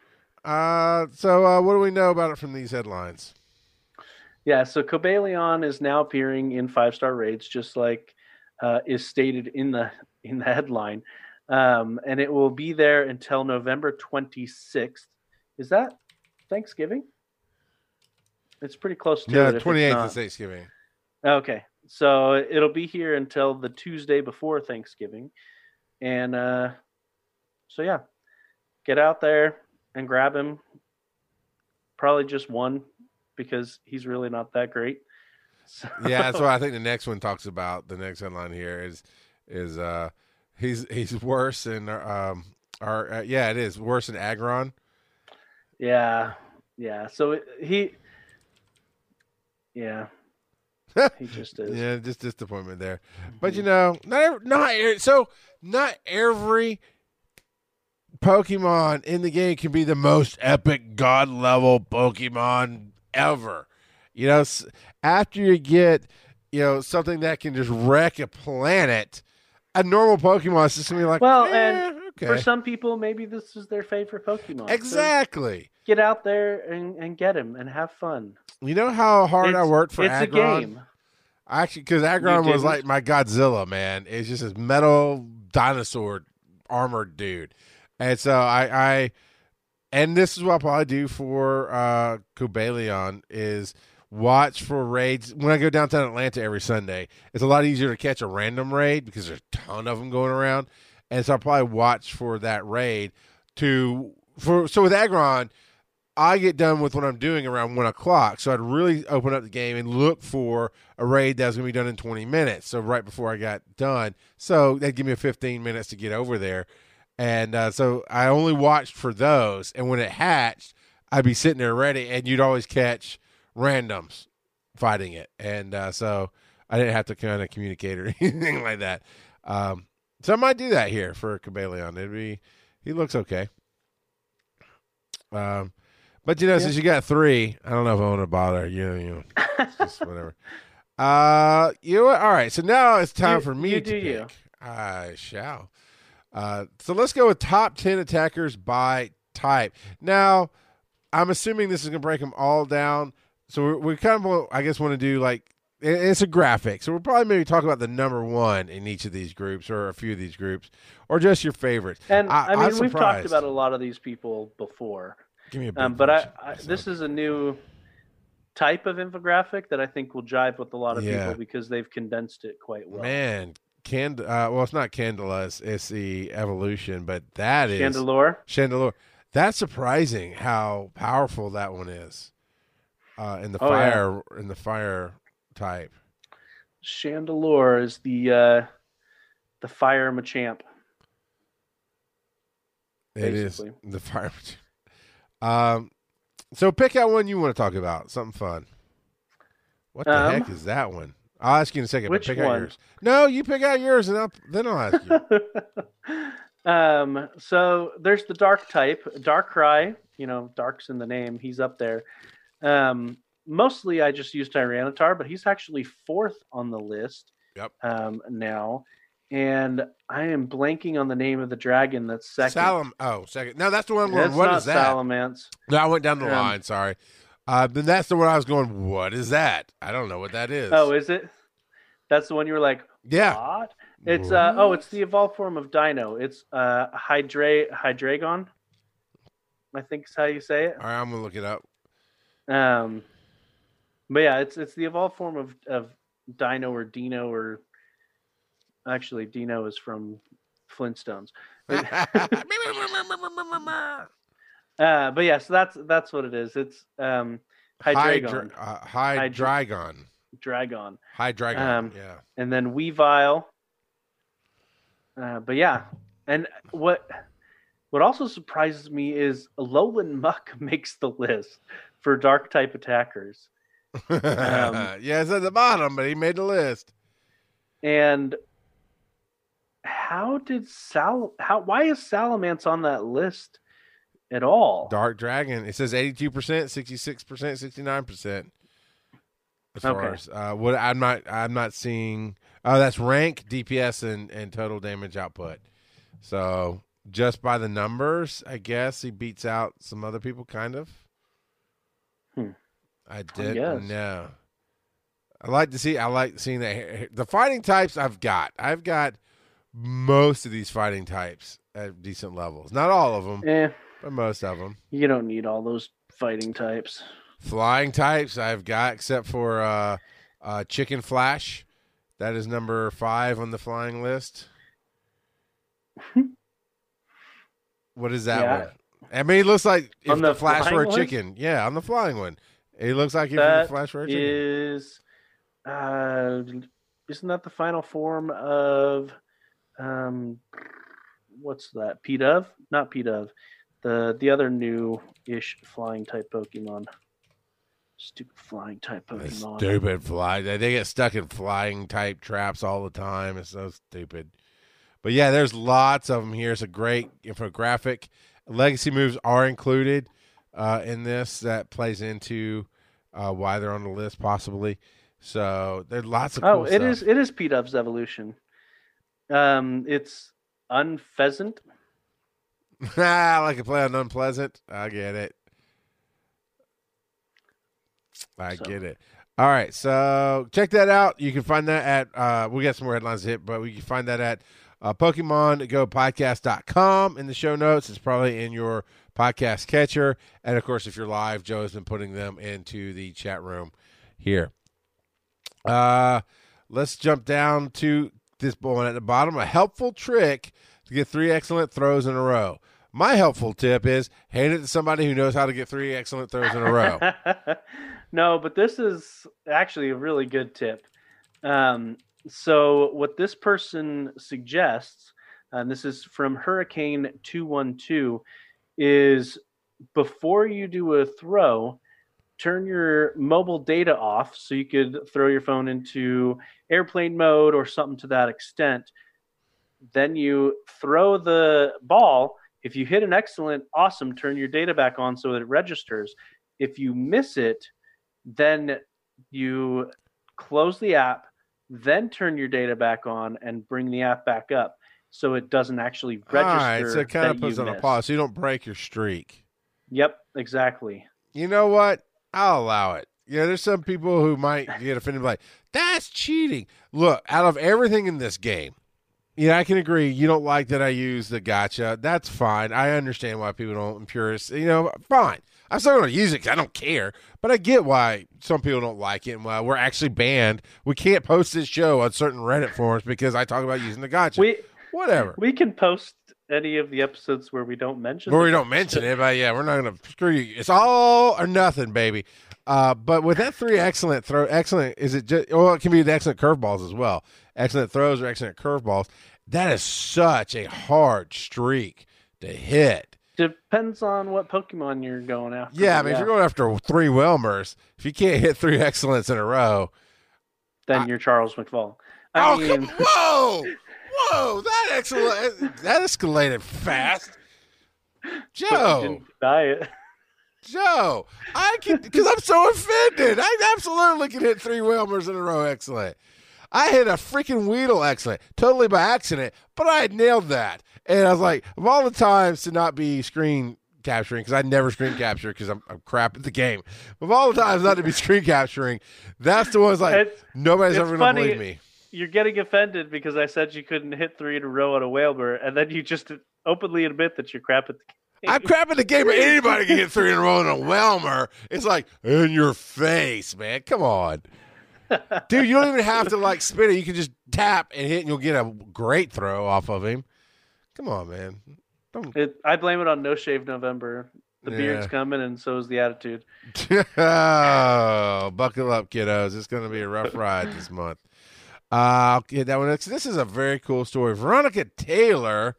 Uh, so uh, what do we know about it from these headlines? Yeah, so Cobalion is now appearing in five star raids, just like uh, is stated in the in the headline, um, and it will be there until November twenty sixth. Is that Thanksgiving? It's pretty close to Yeah, it. if it's twenty eighth is Thanksgiving. Okay, so it'll be here until the Tuesday before Thanksgiving, and uh, so yeah, get out there and grab him. Probably just one because he's really not that great. So, Yeah, that's what I think the next one talks about. The next headline here is is uh he's he's worse than um or uh, yeah it is worse than Aggron. yeah, yeah. So it, he, yeah, he just is. Yeah, just disappointment there. But you know, not every, not so not every Pokemon in the game can be the most epic god level Pokemon ever. You know, after you get you know something that can just wreck a planet, a normal Pokemon is just gonna be like, Well, "Eh, and okay, For some people, maybe this is their favorite Pokemon. So exactly. get out there and, and get him and have fun. You know how hard I worked for it's Aggron. a game. Actually, because Aggron was like my Godzilla, man. It's just this metal dinosaur armored dude. And so I, I and this is what I'll probably do for uh Cobalion is watch for raids when I go downtown Atlanta every Sunday. It's a lot easier to catch a random raid because there's a ton of them going around. And so I'll probably watch for that raid to for so with Aggron, I get done with what I'm doing around one o'clock. So I'd really open up the game and look for a raid that's going to be done in 20 minutes. So right before I got done. So that'd give me 15 minutes to get over there. And uh, so I only watched for those. And when it hatched, I'd be sitting there ready, and you'd always catch randoms fighting it. And uh, so I didn't have to kind of communicate or anything like that. Um, so I might do that here for Cobalion. It'd be, he looks okay. Um, but you know, since you got three, I don't know if I want to bother you. You know, just whatever. Uh, you know what? All right. So now it's time You- for me to do pick. you. I shall. Uh, so let's go with top ten attackers by type. Now, I'm assuming this is going to break them all down. So we we kind of, I guess, want to do like it's a graphic. So we'll probably maybe talk about the number one in each of these groups, or a few of these groups, or just your favorites. And I- I, mean, we've talked about a lot of these people before, Give me a um, but I. I this is a new type of infographic that I think will jive with a lot of Yeah. people because they've condensed it quite well. Man, Cand uh, well, it's not Candela, it's, it's the evolution, but that is Chandelure. Chandelure. That's surprising how powerful that one is. Uh, in the Oh, yeah. fire, in the fire type. Chandelure is the uh, the fire machamp. It is the fire. Um, so pick out one you want to talk about. Something fun. What the Um, heck is that one? I'll ask you in a second. which pick out one? yours. No, you pick out yours, and I'll, then I'll ask you. um, so there's the dark type, Darkrai. You know, dark's in the name. He's up there. Um, mostly, I just use Tyranitar, but he's actually fourth on the list. Yep. Um, now, and I am blanking on the name of the dragon that's second. Salam. Oh, second. No, that's the one. That's what not is that? Salamence. No, I went down the Um, line. Sorry. Uh, then that's the one I was going. What is that? I don't know what that is. Oh, is it? That's the one you were like, yeah. what? It's uh oh, it's the evolved form of Deino. It's uh Hydra Hydreigon. I think is how you say it. All right, I'm gonna look it up. Um, but yeah, it's it's the evolved form of of Deino or Deino or actually Dino is from Flintstones. Uh, but yeah, so that's that's what it is. It's um Hydreigon, Hydra- uh, Hydreigon. Dragon, Hydreigon. Um, yeah. and then Weavile. Uh, but yeah, and what what also surprises me is Alolan Muk makes the list for dark type attackers. Um, yeah, it's at the bottom, but he made the list. And how did Sal? How? Why is Salamence on that list at all? Dark Dragon. It says eighty-two percent, sixty-six percent, sixty-nine percent. As far Okay. as uh, what I'm not, I'm not seeing. Oh, that's rank, DPS, and and total damage output. So just by the numbers, I guess he beats out some other people, kind of. Hmm. I didn't know. I like to see. I like seeing that. The fighting types I've got. I've got most of these fighting types at decent levels. Not all of them, Eh, but most of them. you don't need all those fighting types. Flying types I've got, except for uh, uh, Chicken Flash. That is number five on the flying list. what is that Yeah. one? I mean, it looks like if On the, the Flash were a chicken. Yeah, on the flying one. It looks like if the Flash were a chicken. is, uh, isn't that the final form of, um, what's that? Pidove? Not Pidove. The the other new ish flying type Pokemon. Stupid flying type Pokemon. Stupid fly. They, get stuck in flying type traps all the time. It's so stupid. But yeah, there's lots of them here. It's a great infographic. Legacy moves are included uh, in this. That plays into uh, why they're on the list, possibly. So there's lots of. Oh, cool it stuff. is it is Pidove's evolution. Um, it's Unfezant. I like to play on unpleasant. I get it. I So- get it. All right, so check that out. You can find that at uh we got some more headlines to hit, but we can find that at uh PokemonGoPodcast.com in the show notes. It's probably in your podcast catcher. And of course, if you're live, Joe has been putting them into the chat room here. Uh let's jump down to this one at the bottom. A helpful trick to get three excellent throws in a row. My helpful tip is hand it to somebody who knows how to get three excellent throws in a row. no, but this is actually a really good tip. Um, so, what this person suggests, and this is from Hurricane 212, is before you do a throw, turn your mobile data off so you could throw your phone into airplane mode or something to that extent. Then you throw the ball. If you hit an excellent, awesome, turn your data back on so that it registers. If you miss it, then you close the app, then turn your data back on and bring the app back up so it doesn't actually register. All right, so it kind of puts you on a pause so you don't break your streak. Yep, exactly. You know what? I'll allow it. Yeah, there's some people who might get offended like that's cheating. Look, out of everything in this game, yeah, I can agree. You don't like that I use the gotcha. That's fine. I understand why people don't and purists. You know, fine. I'm still going to use it I don't care. But I get why some people don't like it and why we're actually banned. We can't post this show on certain Reddit forums because I talk about using the gotcha. We Whatever. we can post any of the episodes where we don't mention Where we don't mention it, but yeah, we're not gonna screw you. It's all or nothing, baby. Uh, but with that three excellent throw, excellent is it just? Well, it can be the excellent curveballs as well. Excellent throws or excellent curveballs. That is such a hard streak to hit. Depends on what Pokemon you're going after. Yeah, I mean, if you're going after three Wailmers, if you can't hit three excellents in a row, then I- you're Charles McFall. I oh mean, come, whoa, whoa, that excellent, that escalated fast. Joe, didn't deny it. Joe, I can because I'm so offended. I absolutely can hit three Wailmers in a row. Excellent. I hit a freaking Weedle excellent, totally by accident, but I had nailed that. And I was like, of all the times to not be screen capturing, because I never screen capture because I'm, I'm crap at the game. Of all the times not to be screen capturing, that's the one's like It's- nobody's it's ever gonna funny. believe me. You're getting offended because I said you couldn't hit three in a row on a Wailmer, and then you just openly admit that you're crap at the game. I'm crapping the game, but anybody can hit three in a row in a Wailmer. It's like in your face, man. Come on. Dude, you don't even have to like spin it. You can just tap and hit, and you'll get a great throw off of him. Come on, man. Don't. It, I blame it on No Shave November. The beard's coming, and so is the attitude. oh, buckle up, kiddos. It's going to be a rough ride this month. Uh, I'll get that one. next. This is a very cool story. Veronica Taylor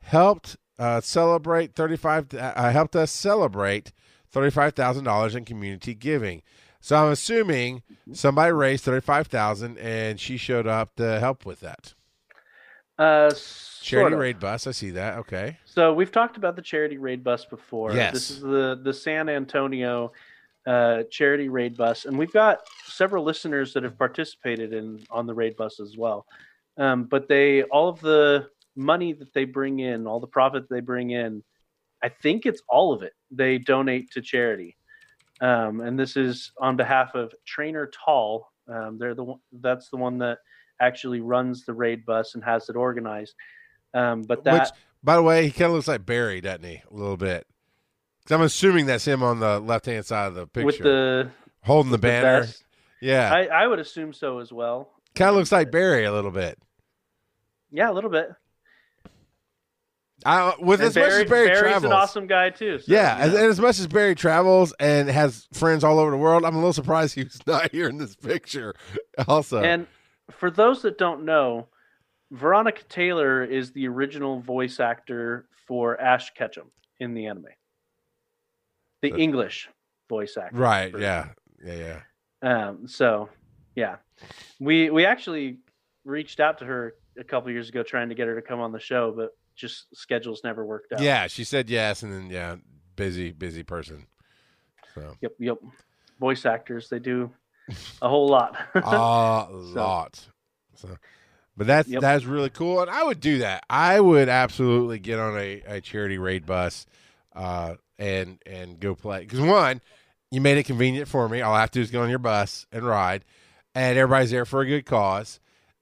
helped uh, celebrate thirty five. Uh, helped us celebrate thirty five thousand dollars in community giving. So I'm assuming somebody raised thirty five thousand, and she showed up to help with that. Uh, Charity sort of. raid bus. I see that. Okay. So we've talked about the charity raid bus before. Yes. This is the the San Antonio uh, charity raid bus, and we've got several listeners that have participated in on the raid bus as well. Um, but they all of the money that they bring in, all the profit they bring in, I think it's all of it. They donate to charity, um, and this is on behalf of Trainer Tall. Um, they're the one, that's the one that actually runs the raid bus and has it organized. Um, but that Which, by the way, he kind of looks like Barry, doesn't he? A little bit. 'Cause I'm assuming that's him on the left hand side of the picture, with the holding the banner. yeah, I, I would assume so as well. kind of looks like Barry a little bit. Yeah, a little bit. I, with And as much as Barry Barry's travels, an awesome guy too. so, yeah, as, and as much as Barry travels and has friends all over the world, I'm a little surprised he was not here in this picture. Also, And for those that don't know, Veronica Taylor is the original voice actor for Ash Ketchum in the anime. The English voice actor. right, for- yeah, yeah, yeah. Um, so yeah, we we actually reached out to her a couple years ago trying to get her to come on the show, but just schedules never worked out. Yeah, she said yes, and then yeah, busy, busy person. So Yep. Yep. Voice actors, they do a whole lot. a lot. So, but that's Yep. that's really cool, and I would do that. I would absolutely get on a, a charity raid bus, uh, and and go play. Because one, you made it convenient for me. All I have to do is get on your bus and ride, and everybody's there for a good cause.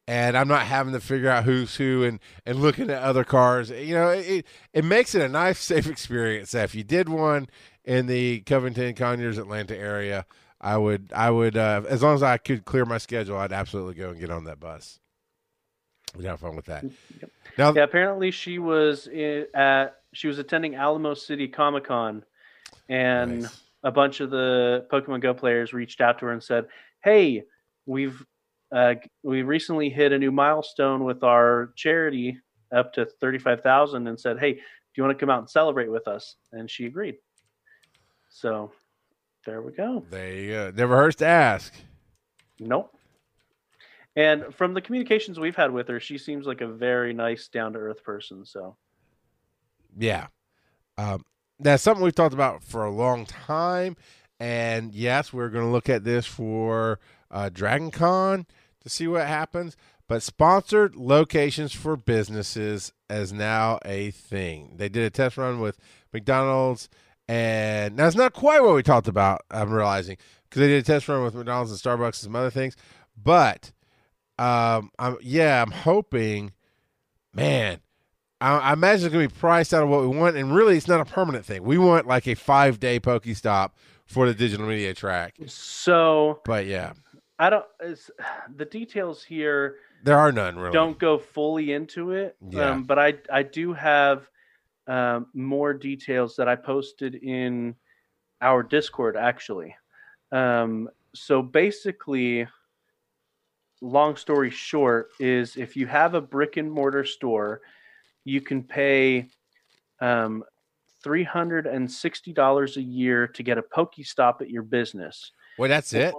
And I'm not having to figure out who's who and, and looking at other cars. You know, it it makes it a nice, safe experience. If you did one in the Covington, Conyers, Atlanta area, I would I would uh, as long as I could clear my schedule, I'd absolutely go and get on that bus. We'd have fun with that. Yep. Now, Yeah, apparently she was at she was attending Alamo City Comic Con, and nice. a bunch of the Pokemon Go players reached out to her and said, "Hey, we've uh, we recently hit a new milestone with our charity up to thirty five thousand, and said, "Hey, do you want to come out and celebrate with us?" And she agreed. So there we go. they uh, never hurts to ask. Nope. And from the communications we've had with her, she seems like a very nice, down to earth person. So Yeah. Um, that's something we've talked about for a long time. And yes, we're going to look at this for uh, Dragon Con to see what happens. But sponsored locations for businesses is now a thing. They did a test run with McDonald's, and that's not quite what we talked about, I'm realizing, because they did a test run with McDonald's and Starbucks and some other things. But um, I'm, yeah, I'm hoping, man, I, I imagine it's going to be priced out of what we want, and really, it's not a permanent thing. We want like a five day Pokestop for the digital media track. so But yeah, I don't. The details here there are none really. don't go fully into it. Yeah. Um, but I I do have um, more details that I posted in our Discord actually. Um, so basically, long story short, is if you have a brick and mortar store, you can pay um, three hundred and sixty dollars a year to get a Pokestop at your business. Well, that's it.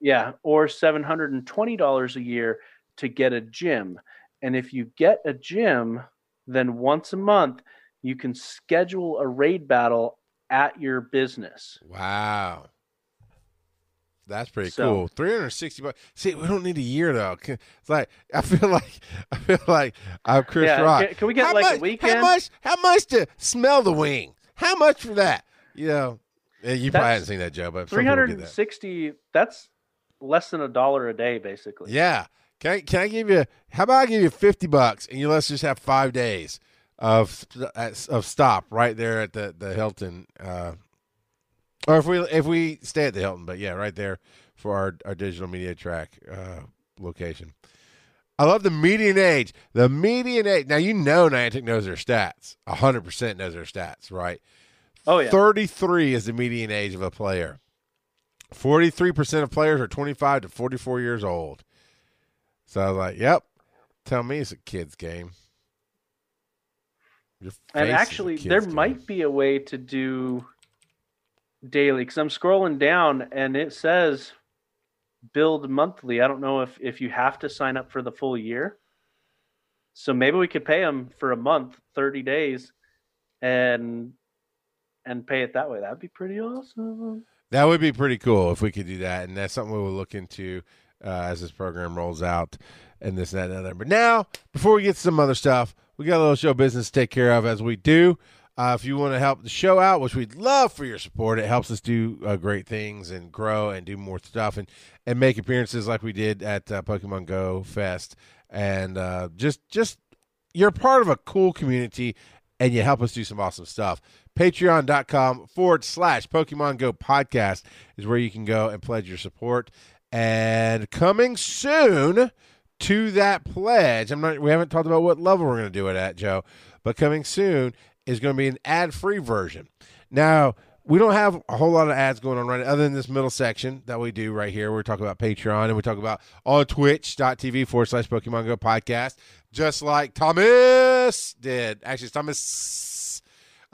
Yeah, or seven hundred and twenty dollars a year to get a gym. And if you get a gym, then once a month you can schedule a raid battle at your business. Wow. That's pretty So- cool. Three hundred sixty bucks. See, we don't need a year though. It's like I feel like I feel like I'm Chris yeah, Rock. can, we get how like much, a weekend? How much? How much to smell the wing? How much for that? You know, eh, you probably haven't seen that, Joe, but some Three get that. That's less than a dollar a day, basically. Yeah. Can I, can I give you? How about I give you fifty bucks and you let's just have five days of of stop right there at the the Hilton, uh, or if we if we stay at the Hilton, but yeah, right there for our our digital media track uh, location. I love the median age. The median age. Now you know Niantic knows their stats. hundred percent knows their stats, right? Oh yeah. 33 is the median age of a player. 43% of players are 25 to 44 years old. So I was like, yep. Tell me it's a kid's game. And face is a actually, there game. might be a way to do daily because I'm scrolling down and it says build monthly. I don't know if if you have to sign up for the full year. So maybe we could pay them for a month, 30 days, and and pay it that way. That'd be pretty awesome. That would be pretty cool if we could do that, and that's something we will look into uh, as this program rolls out, and this, and that, and other. But now, before we get to some other stuff, we got a little show business to take care of, as we do. Uh, if you want to help the show out, which we'd love for your support, it helps us do uh, great things and grow and do more stuff and and make appearances like we did at uh, Pokemon Go Fest, and uh, just just you're part of a cool community and you help us do some awesome stuff. Patreon.com forward slash Pokemon Go podcast is where you can go and pledge your support. And coming soon to that pledge, I'm not we haven't talked about what level we're going to do it at, Joe, but coming soon is going to be an ad-free version. Now, we don't have a whole lot of ads going on right now, other than this middle section that we do right here. We talk about Patreon and we talk about on twitch.tv forward slash Pokemon Go podcast, just like Thomas did. Actually, Thomas.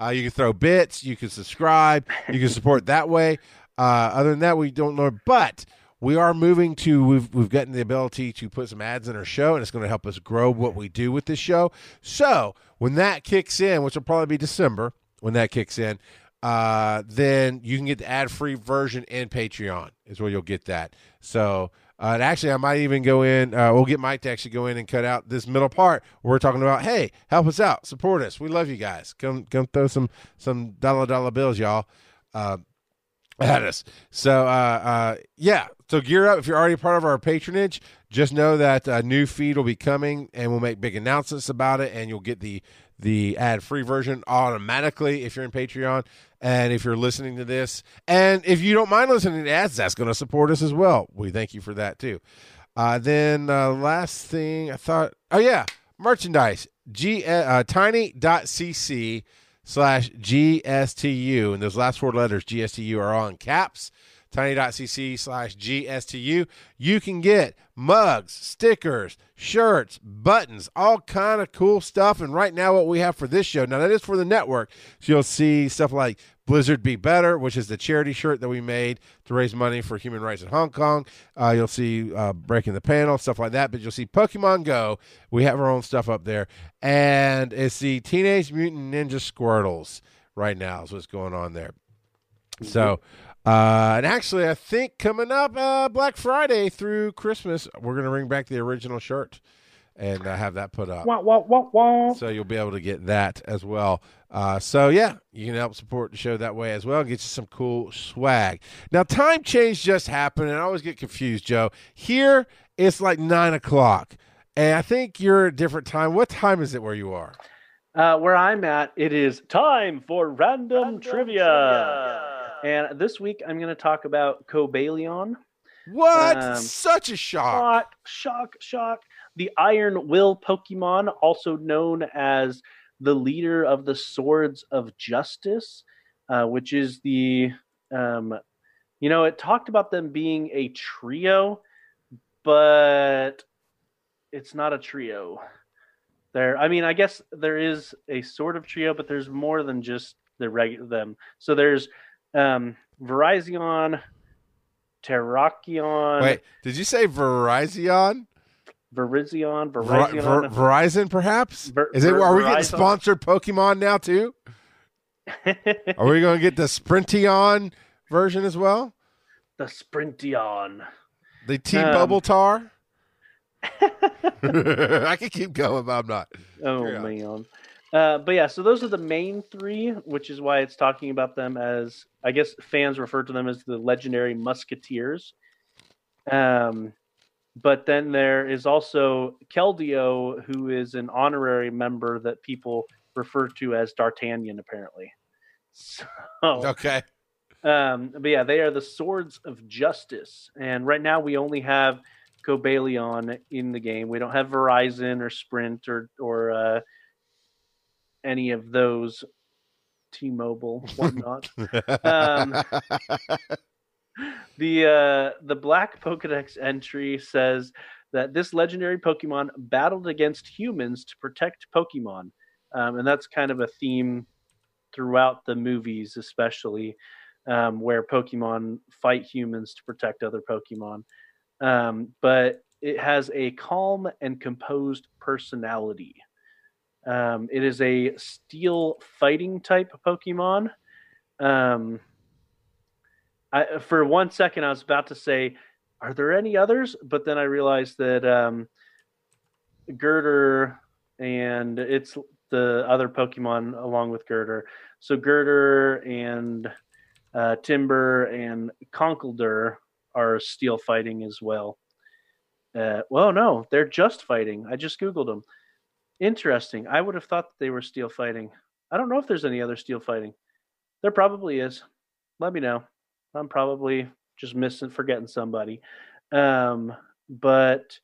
Uh, you can throw bits, you can subscribe, you can support that way. Uh, other than that, we don't know. But we are moving to we've we've gotten the ability to put some ads in our show, and it's going to help us grow what we do with this show. So when that kicks in, which will probably be December, when that kicks in, uh, then you can get the ad free version in Patreon, is where you'll get that. So, uh, and actually, I might even go in, uh, we'll get Mike to actually go in and cut out this middle part we're talking about, hey, help us out, support us. We love you guys. Come, come throw some, some dollar, dollar bills, y'all. Uh, at us. So, uh, uh, yeah. So gear up. If you're already part of our patronage, just know that a new feed will be coming, and we'll make big announcements about it, and you'll get the the ad free version automatically if you're in Patreon and if you're listening to this. And if you don't mind listening to ads, that's going to support us as well. We thank you for that too. Uh, then uh, last thing I thought, oh yeah, merchandise. G uh, tiny.cc slash GSTU. And those last four letters, GSTU, are all in caps. Tiny.cc slash GSTU. You can get mugs, stickers, shirts, buttons, all kind of cool stuff. And right now, what we have for this show, now that is for the network. So you'll see stuff like Blizzard Be Better, which is the charity shirt that we made to raise money for human rights in Hong Kong. Uh, you'll see uh, Breaking the Panel, stuff like that. But you'll see Pokemon Go. We have our own stuff up there. And it's the Teenage Mutant Ninja Squirtles right now, is what's going on there. So, uh, and actually, I think coming up uh, Black Friday through Christmas, we're going to bring back the original shirt and uh, have that put up. Wah, wah, wah, wah. So you'll be able to get that as well. Uh, so yeah, you can help support the show that way as well. And get you some cool swag. Now, time change just happened, and I always get confused, Joe. Here it's like nine o'clock, and I think you're a different time. What time is it where you are? Uh, where I'm at, it is time for random, trivia. And this week, I'm going to talk about Cobalion. What? Um, Such a shock. Shock, shock, shock. The Iron Will Pokemon, also known as the leader of the Swords of Justice, uh, which is the, um, you know, it talked about them being a trio, but it's not a trio. There, I mean, I guess there is a sort of trio, but there's more than just the regular them. So there's um, Verizon, Terrakion, Wait, did you say Verizon? Virizion, Ver- Verizon. Ver- Verizon, perhaps? Ver- Is it? Ver- Are we getting sponsored Pokemon now too? Are we going to get the Sprintion version as well? the Sprintion. The T Um, Bubble Tar. I can keep going, but I'm not. Oh man. Uh, but yeah, so those are the main three, which is why it's talking about them as I guess fans refer to them as the legendary musketeers. Um, but then there is also Keldeo, who is an honorary member that people refer to as D'Artagnan, apparently. So, Okay. um, but yeah, they are the swords of justice. And right now we only have Cobalion in the game. We don't have Verizon or Sprint or or uh, any of those. T-Mobile, whatnot. Um, the uh, the Black Pokedex entry says that this legendary Pokemon battled against humans to protect Pokemon, um, and that's kind of a theme throughout the movies, especially um, where Pokemon fight humans to protect other Pokemon. Um, but it has a calm and composed personality. Um, it is a steel fighting type Pokemon. Um, I, for one second, I was about to say, "Are there any others?" But then I realized that um, Gurdurr and it's the other Pokemon along with Gurdurr. So Gurdurr and uh, Timburr and Conkeldurr are steel fighting as well. Uh, well, no, they're just fighting. I just googled them. Interesting. I would have thought they were steel fighting. I don't know if there's any other steel fighting. There probably is. Let me know. I'm probably just missing, forgetting somebody. Um, but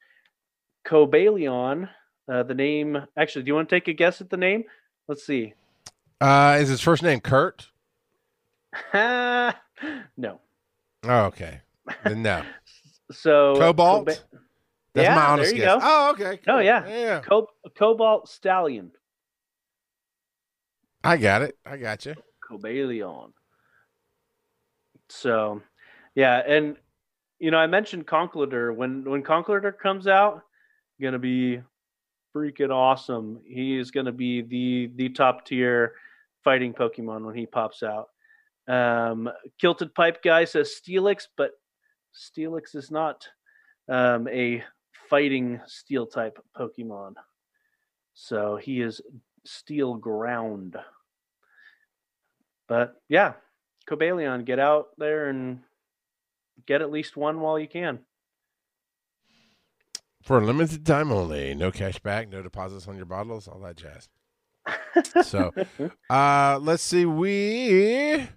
Cobalion, uh, the name. Actually, do you want to take a guess at the name? Let's see. Uh, is his first name Kurt? no. Oh, okay. Then no. So Cobalt. Coba- That's Yeah, my there honest you guess. go. Oh, okay. Oh, yeah. Yeah. Co- Cobalt Stallion. I got it. I got you. Cobalion. So, yeah, and you know, I mentioned Conkeldurr. When when Conkeldurr comes out, gonna be freaking awesome. He is gonna be the the top tier fighting Pokemon when he pops out. Um, Kilted Pipe guy says Steelix, but Steelix is not um, a fighting steel type Pokemon. So he is steel ground. But yeah, Cobalion, get out there and get at least one while you can. For a limited time only. No cash back, no deposits on your bottles, all that jazz. So, uh, let's see. We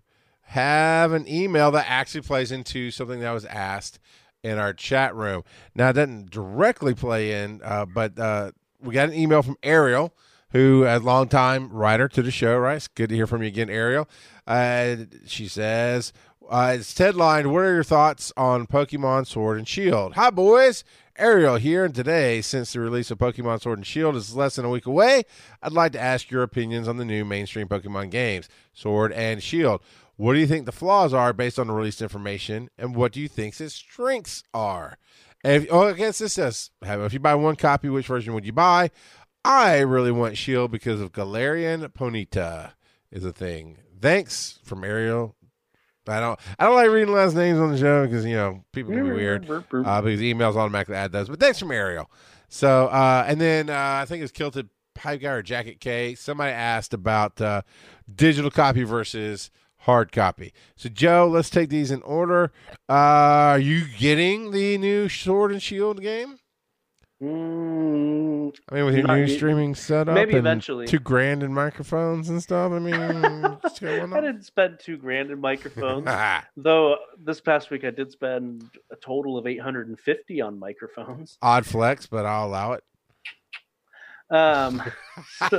have an email that actually plays into something that was asked in our chat room. Now, it doesn't directly play in, uh, but uh, we got an email from Ariel, who a longtime writer to the show, right? It's good to hear from you again, Ariel. Uh, she says, uh, it's headlined, What are your thoughts on Pokemon Sword and Shield? Hi, boys. Ariel here, and today, since the release of Pokemon Sword and Shield is less than a week away, I'd like to ask your opinions on the new mainstream Pokemon games, Sword and Shield. What do you think the flaws are based on the released information, and what do you think its strengths are? If, oh, I guess this says, if you buy one copy, which version would you buy? I really want Shield because of Galarian Ponyta is a thing. Thanks from Ariel. I don't I don't like reading last names on the show because you know people can be weird uh, because emails automatically add those. But thanks from Ariel. So uh, and then uh, I think it's Kilted Pipe Guy or Jacket K. Somebody asked about uh, digital copy versus hard copy. So Joe, let's take these in order. Uh, are you getting the new Sword and Shield game? Mm, I mean, with your new yet. streaming setup, Maybe and eventually. two grand in microphones and stuff. I mean, I didn't spend two grand in microphones. Though this past week I did spend a total of 850 on microphones. Odd flex, but I'll allow it. Um,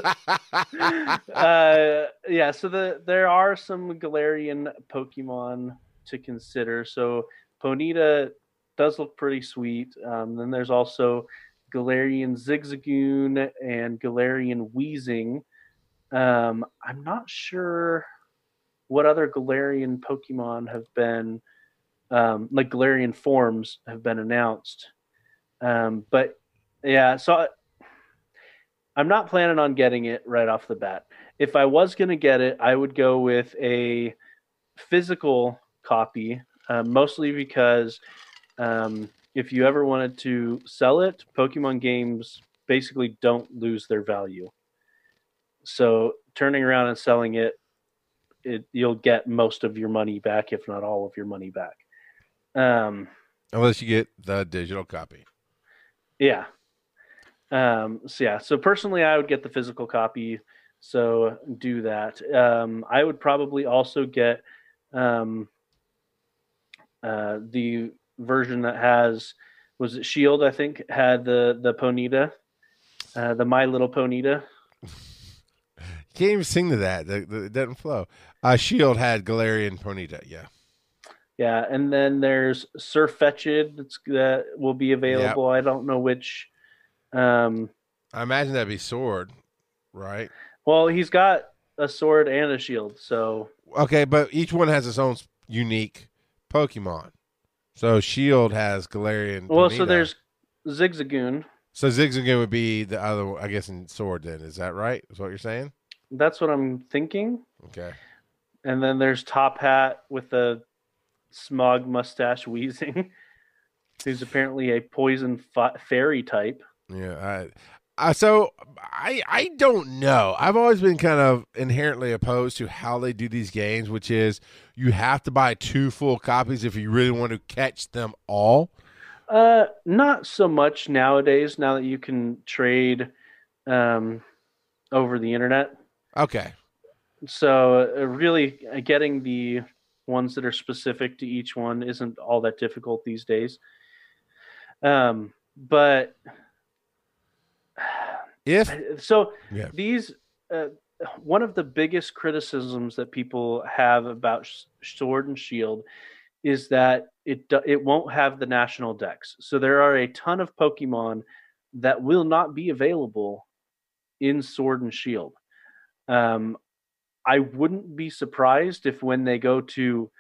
uh, yeah, so the there are some Galarian Pokemon to consider. So Ponyta does look pretty sweet. Um, then there's also Galarian Zigzagoon and Galarian Weezing. Um, I'm not sure what other Galarian Pokemon have been, um, like Galarian forms have been announced. Um, but yeah, so I'm not planning on getting it right off the bat. If I was going to get it, I would go with a physical copy, uh, mostly because um, if you ever wanted to sell it, Pokemon games basically don't lose their value. So turning around and selling it, it you'll get most of your money back, if not all of your money back. Um, Unless you get the digital copy. yeah. Um, so yeah. So personally, I would get the physical copy. So do that. Um, I would probably also get um, uh, the version that has was it Shield? I think had the the Ponyta, uh, the My Little Ponyta. You can't even sing to that. The, the, it doesn't flow. Uh, Shield had Galarian Ponyta. Yeah. Yeah, and then there's Sirfetch'd that's, that will be available. I don't know which. Um, I imagine that'd be Sword, right? well, he's got a sword and a shield, so Okay, but each one has its own unique Pokemon. So Shield has Galarian. Well, so there's Zigzagoon. So Zigzagoon would be the other, I guess, in sword. Then is that right? Is what you're saying? That's what I'm thinking. Okay. And then there's Top Hat with the smog mustache Weezing, who's apparently a poison fa- fairy type. Yeah. I, uh, so I I don't know. I've always been kind of inherently opposed to how they do these games, which is you have to buy two full copies if you really want to catch them all. Uh, not so much nowadays. Now that you can trade, um, over the internet. Okay. So uh, really, uh, getting the ones that are specific to each one isn't all that difficult these days. Um, but If so, Yeah. these uh, one of the biggest criticisms that people have about Sword and Shield is that it it won't have the national Dex. So there are a ton of Pokemon that will not be available in Sword and Shield. Um, I wouldn't be surprised if when they go to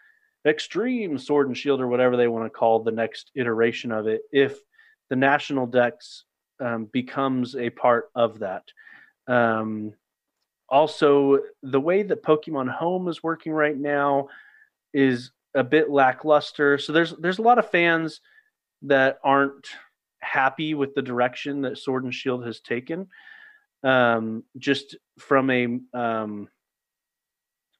Extreme Sword and Shield or whatever they want to call the next iteration of it, if the national Dex um, becomes a part of that. Um, also, the way that Pokemon Home is working right now is a bit lackluster. So there's there's a lot of fans that aren't happy with the direction that Sword and Shield has taken. Um, just from a um,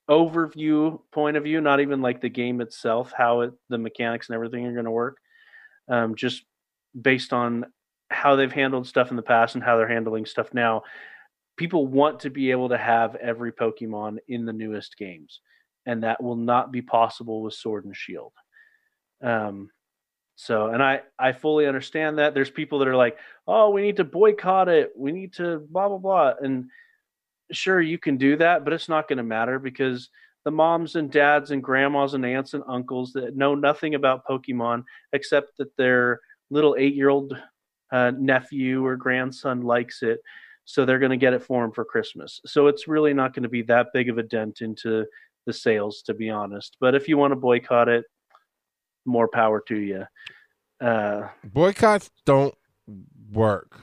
overview point of view, not even like the game itself, how it, the mechanics and everything are going to work. Um, just based on how they've handled stuff in the past and how they're handling stuff now. People want to be able to have every Pokemon in the newest games, and that will not be possible with Sword and Shield. Um, so, and I I fully understand that. There's people that are like, "Oh, we need to boycott it. We need to blah blah blah." And sure, you can do that, but it's not going to matter because the moms and dads and grandmas and aunts and uncles that know nothing about Pokemon except that their little eight year old uh, nephew or grandson likes it, so they're going to get it for him for Christmas. So it's really not going to be that big of a dent into the sales, to be honest. But if you want to boycott it, more power to you. Uh, boycotts don't work,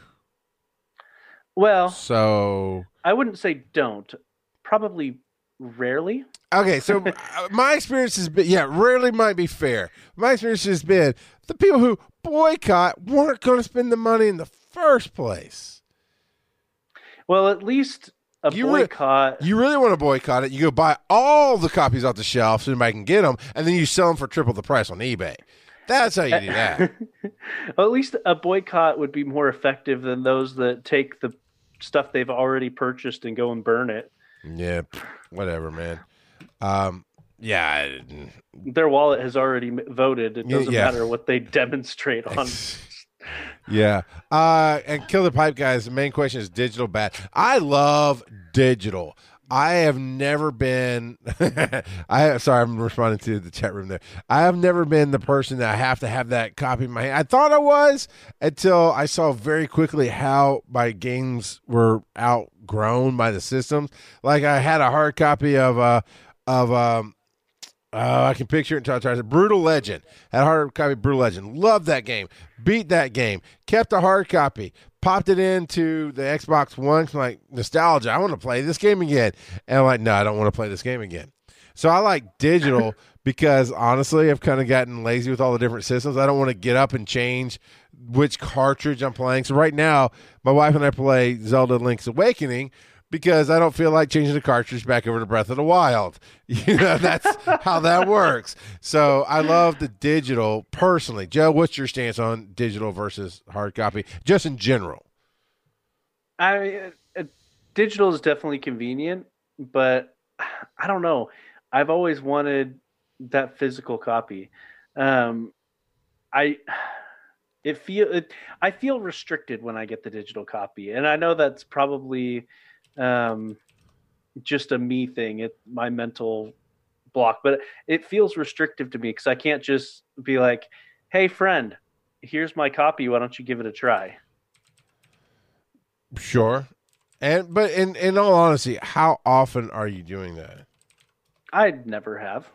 well, so I wouldn't say don't. Probably rarely. Okay, so uh, my experience has been yeah, rarely might be fair. My experience has been the people who boycott weren't going to spend the money in the first place. Well, at least a You boycott. You really want to boycott it? You go buy all the copies off the shelf so anybody can get them, and then you sell them for triple the price on eBay. That's how you do that. well, at least a boycott would be more effective than those that take the stuff they've already purchased and go and burn it. Yeah, whatever, man. Um, yeah, Their wallet has already voted. It doesn't yeah. matter what they demonstrate on. yeah. Uh, and Kilted Pipe Guy's. The main question is digital bad. I love digital. I have never been. I sorry, I'm responding to the chat room there. I have never been the person that I have to have that copy in my hand. I thought I was until I saw very quickly how my games were outgrown by the systems. Like I had a hard copy of uh of um Oh, I can picture it until I try to. Brutal Legend. Had a hard copy Brutal Legend. Loved that game. Beat that game. Kept a hard copy. Popped it into the Xbox One. I'm like, nostalgia. I want to play this game again. And I'm like, no, I don't want to play this game again. So I like digital because honestly, I've kind of gotten lazy with all the different systems. I don't want to get up and change which cartridge I'm playing. So right now, my wife and I play Zelda Link's Awakening because I don't feel like changing the cartridge back over to Breath of the Wild. You know, that's how that works. So I love the digital personally. Joe, what's your stance on digital versus hard copy, just in general? I uh, digital is definitely convenient, but I don't know. I've always wanted that physical copy. Um, I it feel it, I feel restricted when I get the digital copy, and I know that's probably um, just a me thing. It my mental block, but it feels restrictive to me because I can't just be like, "Hey, friend, here's my copy. Why don't you give it a try?" Sure. And but in in all honesty, how often are you doing that? I'd never have.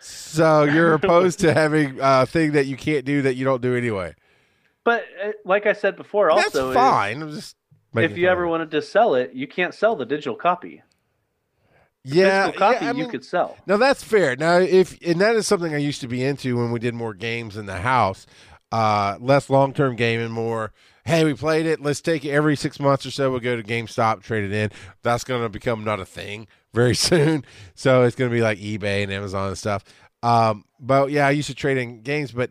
So you're opposed to having a thing that you can't do that you don't do anyway. But uh, like I said before, also, if- fine. I'm just if, you ever wanted to sell it, you can't sell the digital copy. yeah, Physical copy yeah, I you mean, could sell. Now that's fair. Now if and that is something I used to be into when we did more games in the house, uh, less long term gaming, more. Hey, we played it. Let's take it every six months or so. We'll go to GameStop, trade it in. That's going to become not a thing very soon. So it's going to be like eBay and Amazon and stuff. Um, but yeah, I used to trade in games. But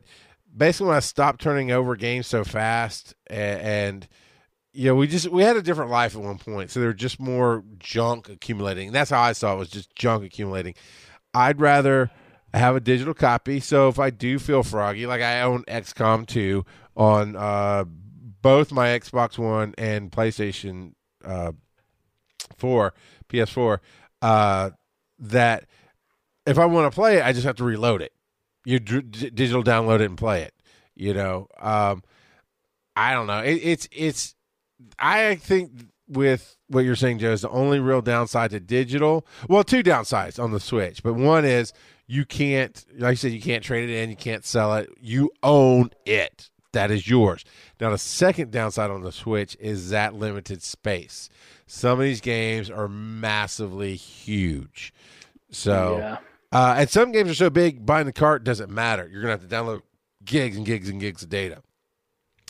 basically, when I stopped turning over games so fast, and, and know, we just we had a different life at one point, so there were just more junk accumulating. That's how I saw it was just junk accumulating. I'd rather have a digital copy. So if I do feel froggy, like I own XCOM 2 on uh, both my Xbox One and PlayStation uh, 4, PS4, uh, that if I want to play it, I just have to reload it. You d- digital download it and play it. You know, um, I don't know. It, it's it's. I think with what you're saying, Joe, is the only real downside to digital. Well, two downsides on the Switch, but one is you can't, like I said, you can't trade it in, you can't sell it. You own it. That is yours. Now, the second downside on the Switch is that limited space. Some of these games are massively huge. So, yeah. uh, and some games are so big, buying the cart doesn't matter. You're going to have to download gigs and gigs and gigs of data.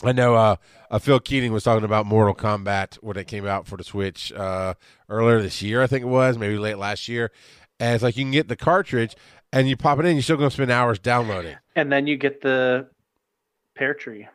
I know uh, uh, Phil Keating was talking about Mortal Kombat when it came out for the Switch uh, earlier this year, I think it was, maybe late last year. And it's like you can get the cartridge and you pop it in, you're still going to spend hours downloading. And then you get the pear tree.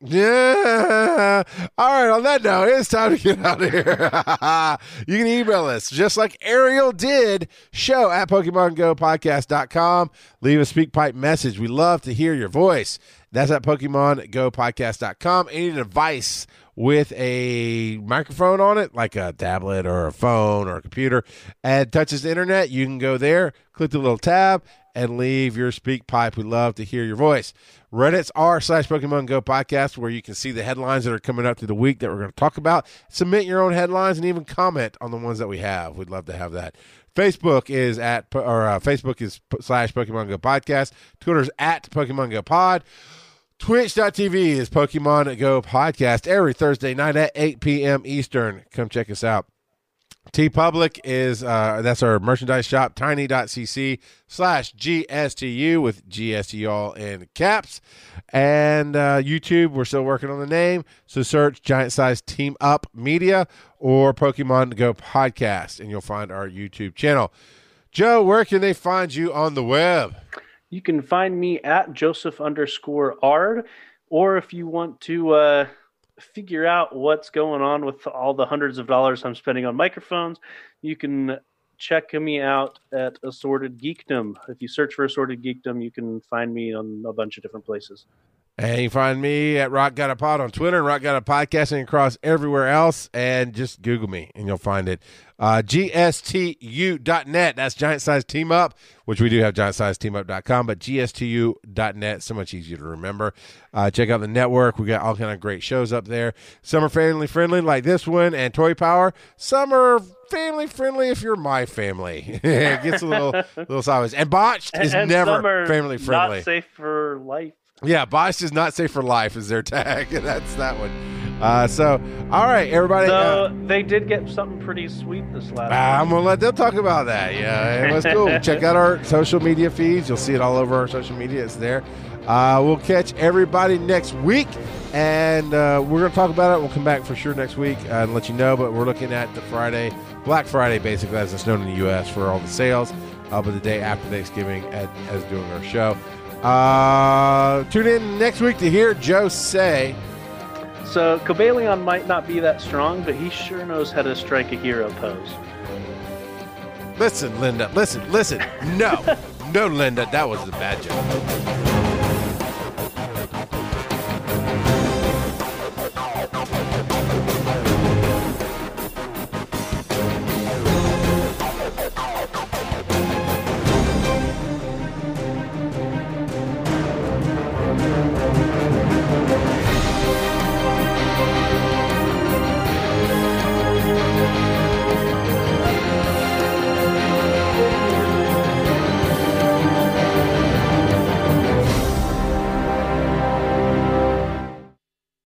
Yeah. All right. On that note, it's time to get out of here. you can email us just like Ariel did. Show at PokemonGoPodcast.com. Leave a SpeakPipe message. We love to hear your voice. That's at PokemonGoPodcast.com. Any device with a microphone on it, like a tablet or a phone or a computer, and touches the internet, you can go there, click the little tab, and leave your SpeakPipe. We love to hear your voice. Reddit's r slash Pokemon Go podcast, where you can see the headlines that are coming up through the week that we're going to talk about. Submit your own headlines and even comment on the ones that we have. We'd love to have that. Facebook is at or uh, Facebook is slash Pokemon Go podcast. Twitter's at Pokemon Go Pod. Twitch.tv is Pokemon Go podcast every Thursday night at 8 p.m. Eastern. Come check us out. TeePublic is uh, that's our merchandise shop, tiny.cc slash GSTU with GSTU all in caps. And uh, YouTube, we're still working on the name. So search Giant Size Team Up Media or Pokemon Go Podcast, and you'll find our YouTube channel. Joe, where can they find you on the web? You can find me at Joseph underscore Ard, or if you want to uh, figure out what's going on with all the hundreds of dollars I'm spending on microphones, you can check me out at Assorted Geekdom. If you search for Assorted Geekdom, you can find me on a bunch of different places. And you can find me at Rock Got a Pod on Twitter and Rock Got a Podcasting across everywhere else. And just Google me and you'll find it. Uh, GSTU.net. That's Giant Size Team Up, which we do have giantsizeteamup.com, but GSTU.net. So much easier to remember. Uh, check out the network. We got all kind of great shows up there. Some are family friendly, like this one and Toy Power. Some are family friendly if you're my family. it gets a little, little sideways. And Botched is and never family friendly. Not safe for life. Yeah, Bosch is not safe for life is their tag. That's that one. Uh, so, all right, everybody. So uh, they did get something pretty sweet this last. ah, I'm gonna let them talk about that. Yeah, it was cool. Check out our social media feeds. You'll see it all over our social media. It's there. Uh, we'll catch everybody next week, and uh, we're gonna talk about it. We'll come back for sure next week uh, and let you know. But we're looking at the Friday, Black Friday, basically as it's known in the U.S. for all the sales. Uh, but the day after Thanksgiving, as, as doing our show. Uh, tune in next week to hear Joe say. So Cobalion might not be that strong, but he sure knows how to strike a hero pose. Listen, Linda. Listen, listen. No, no, Linda. That was a bad joke.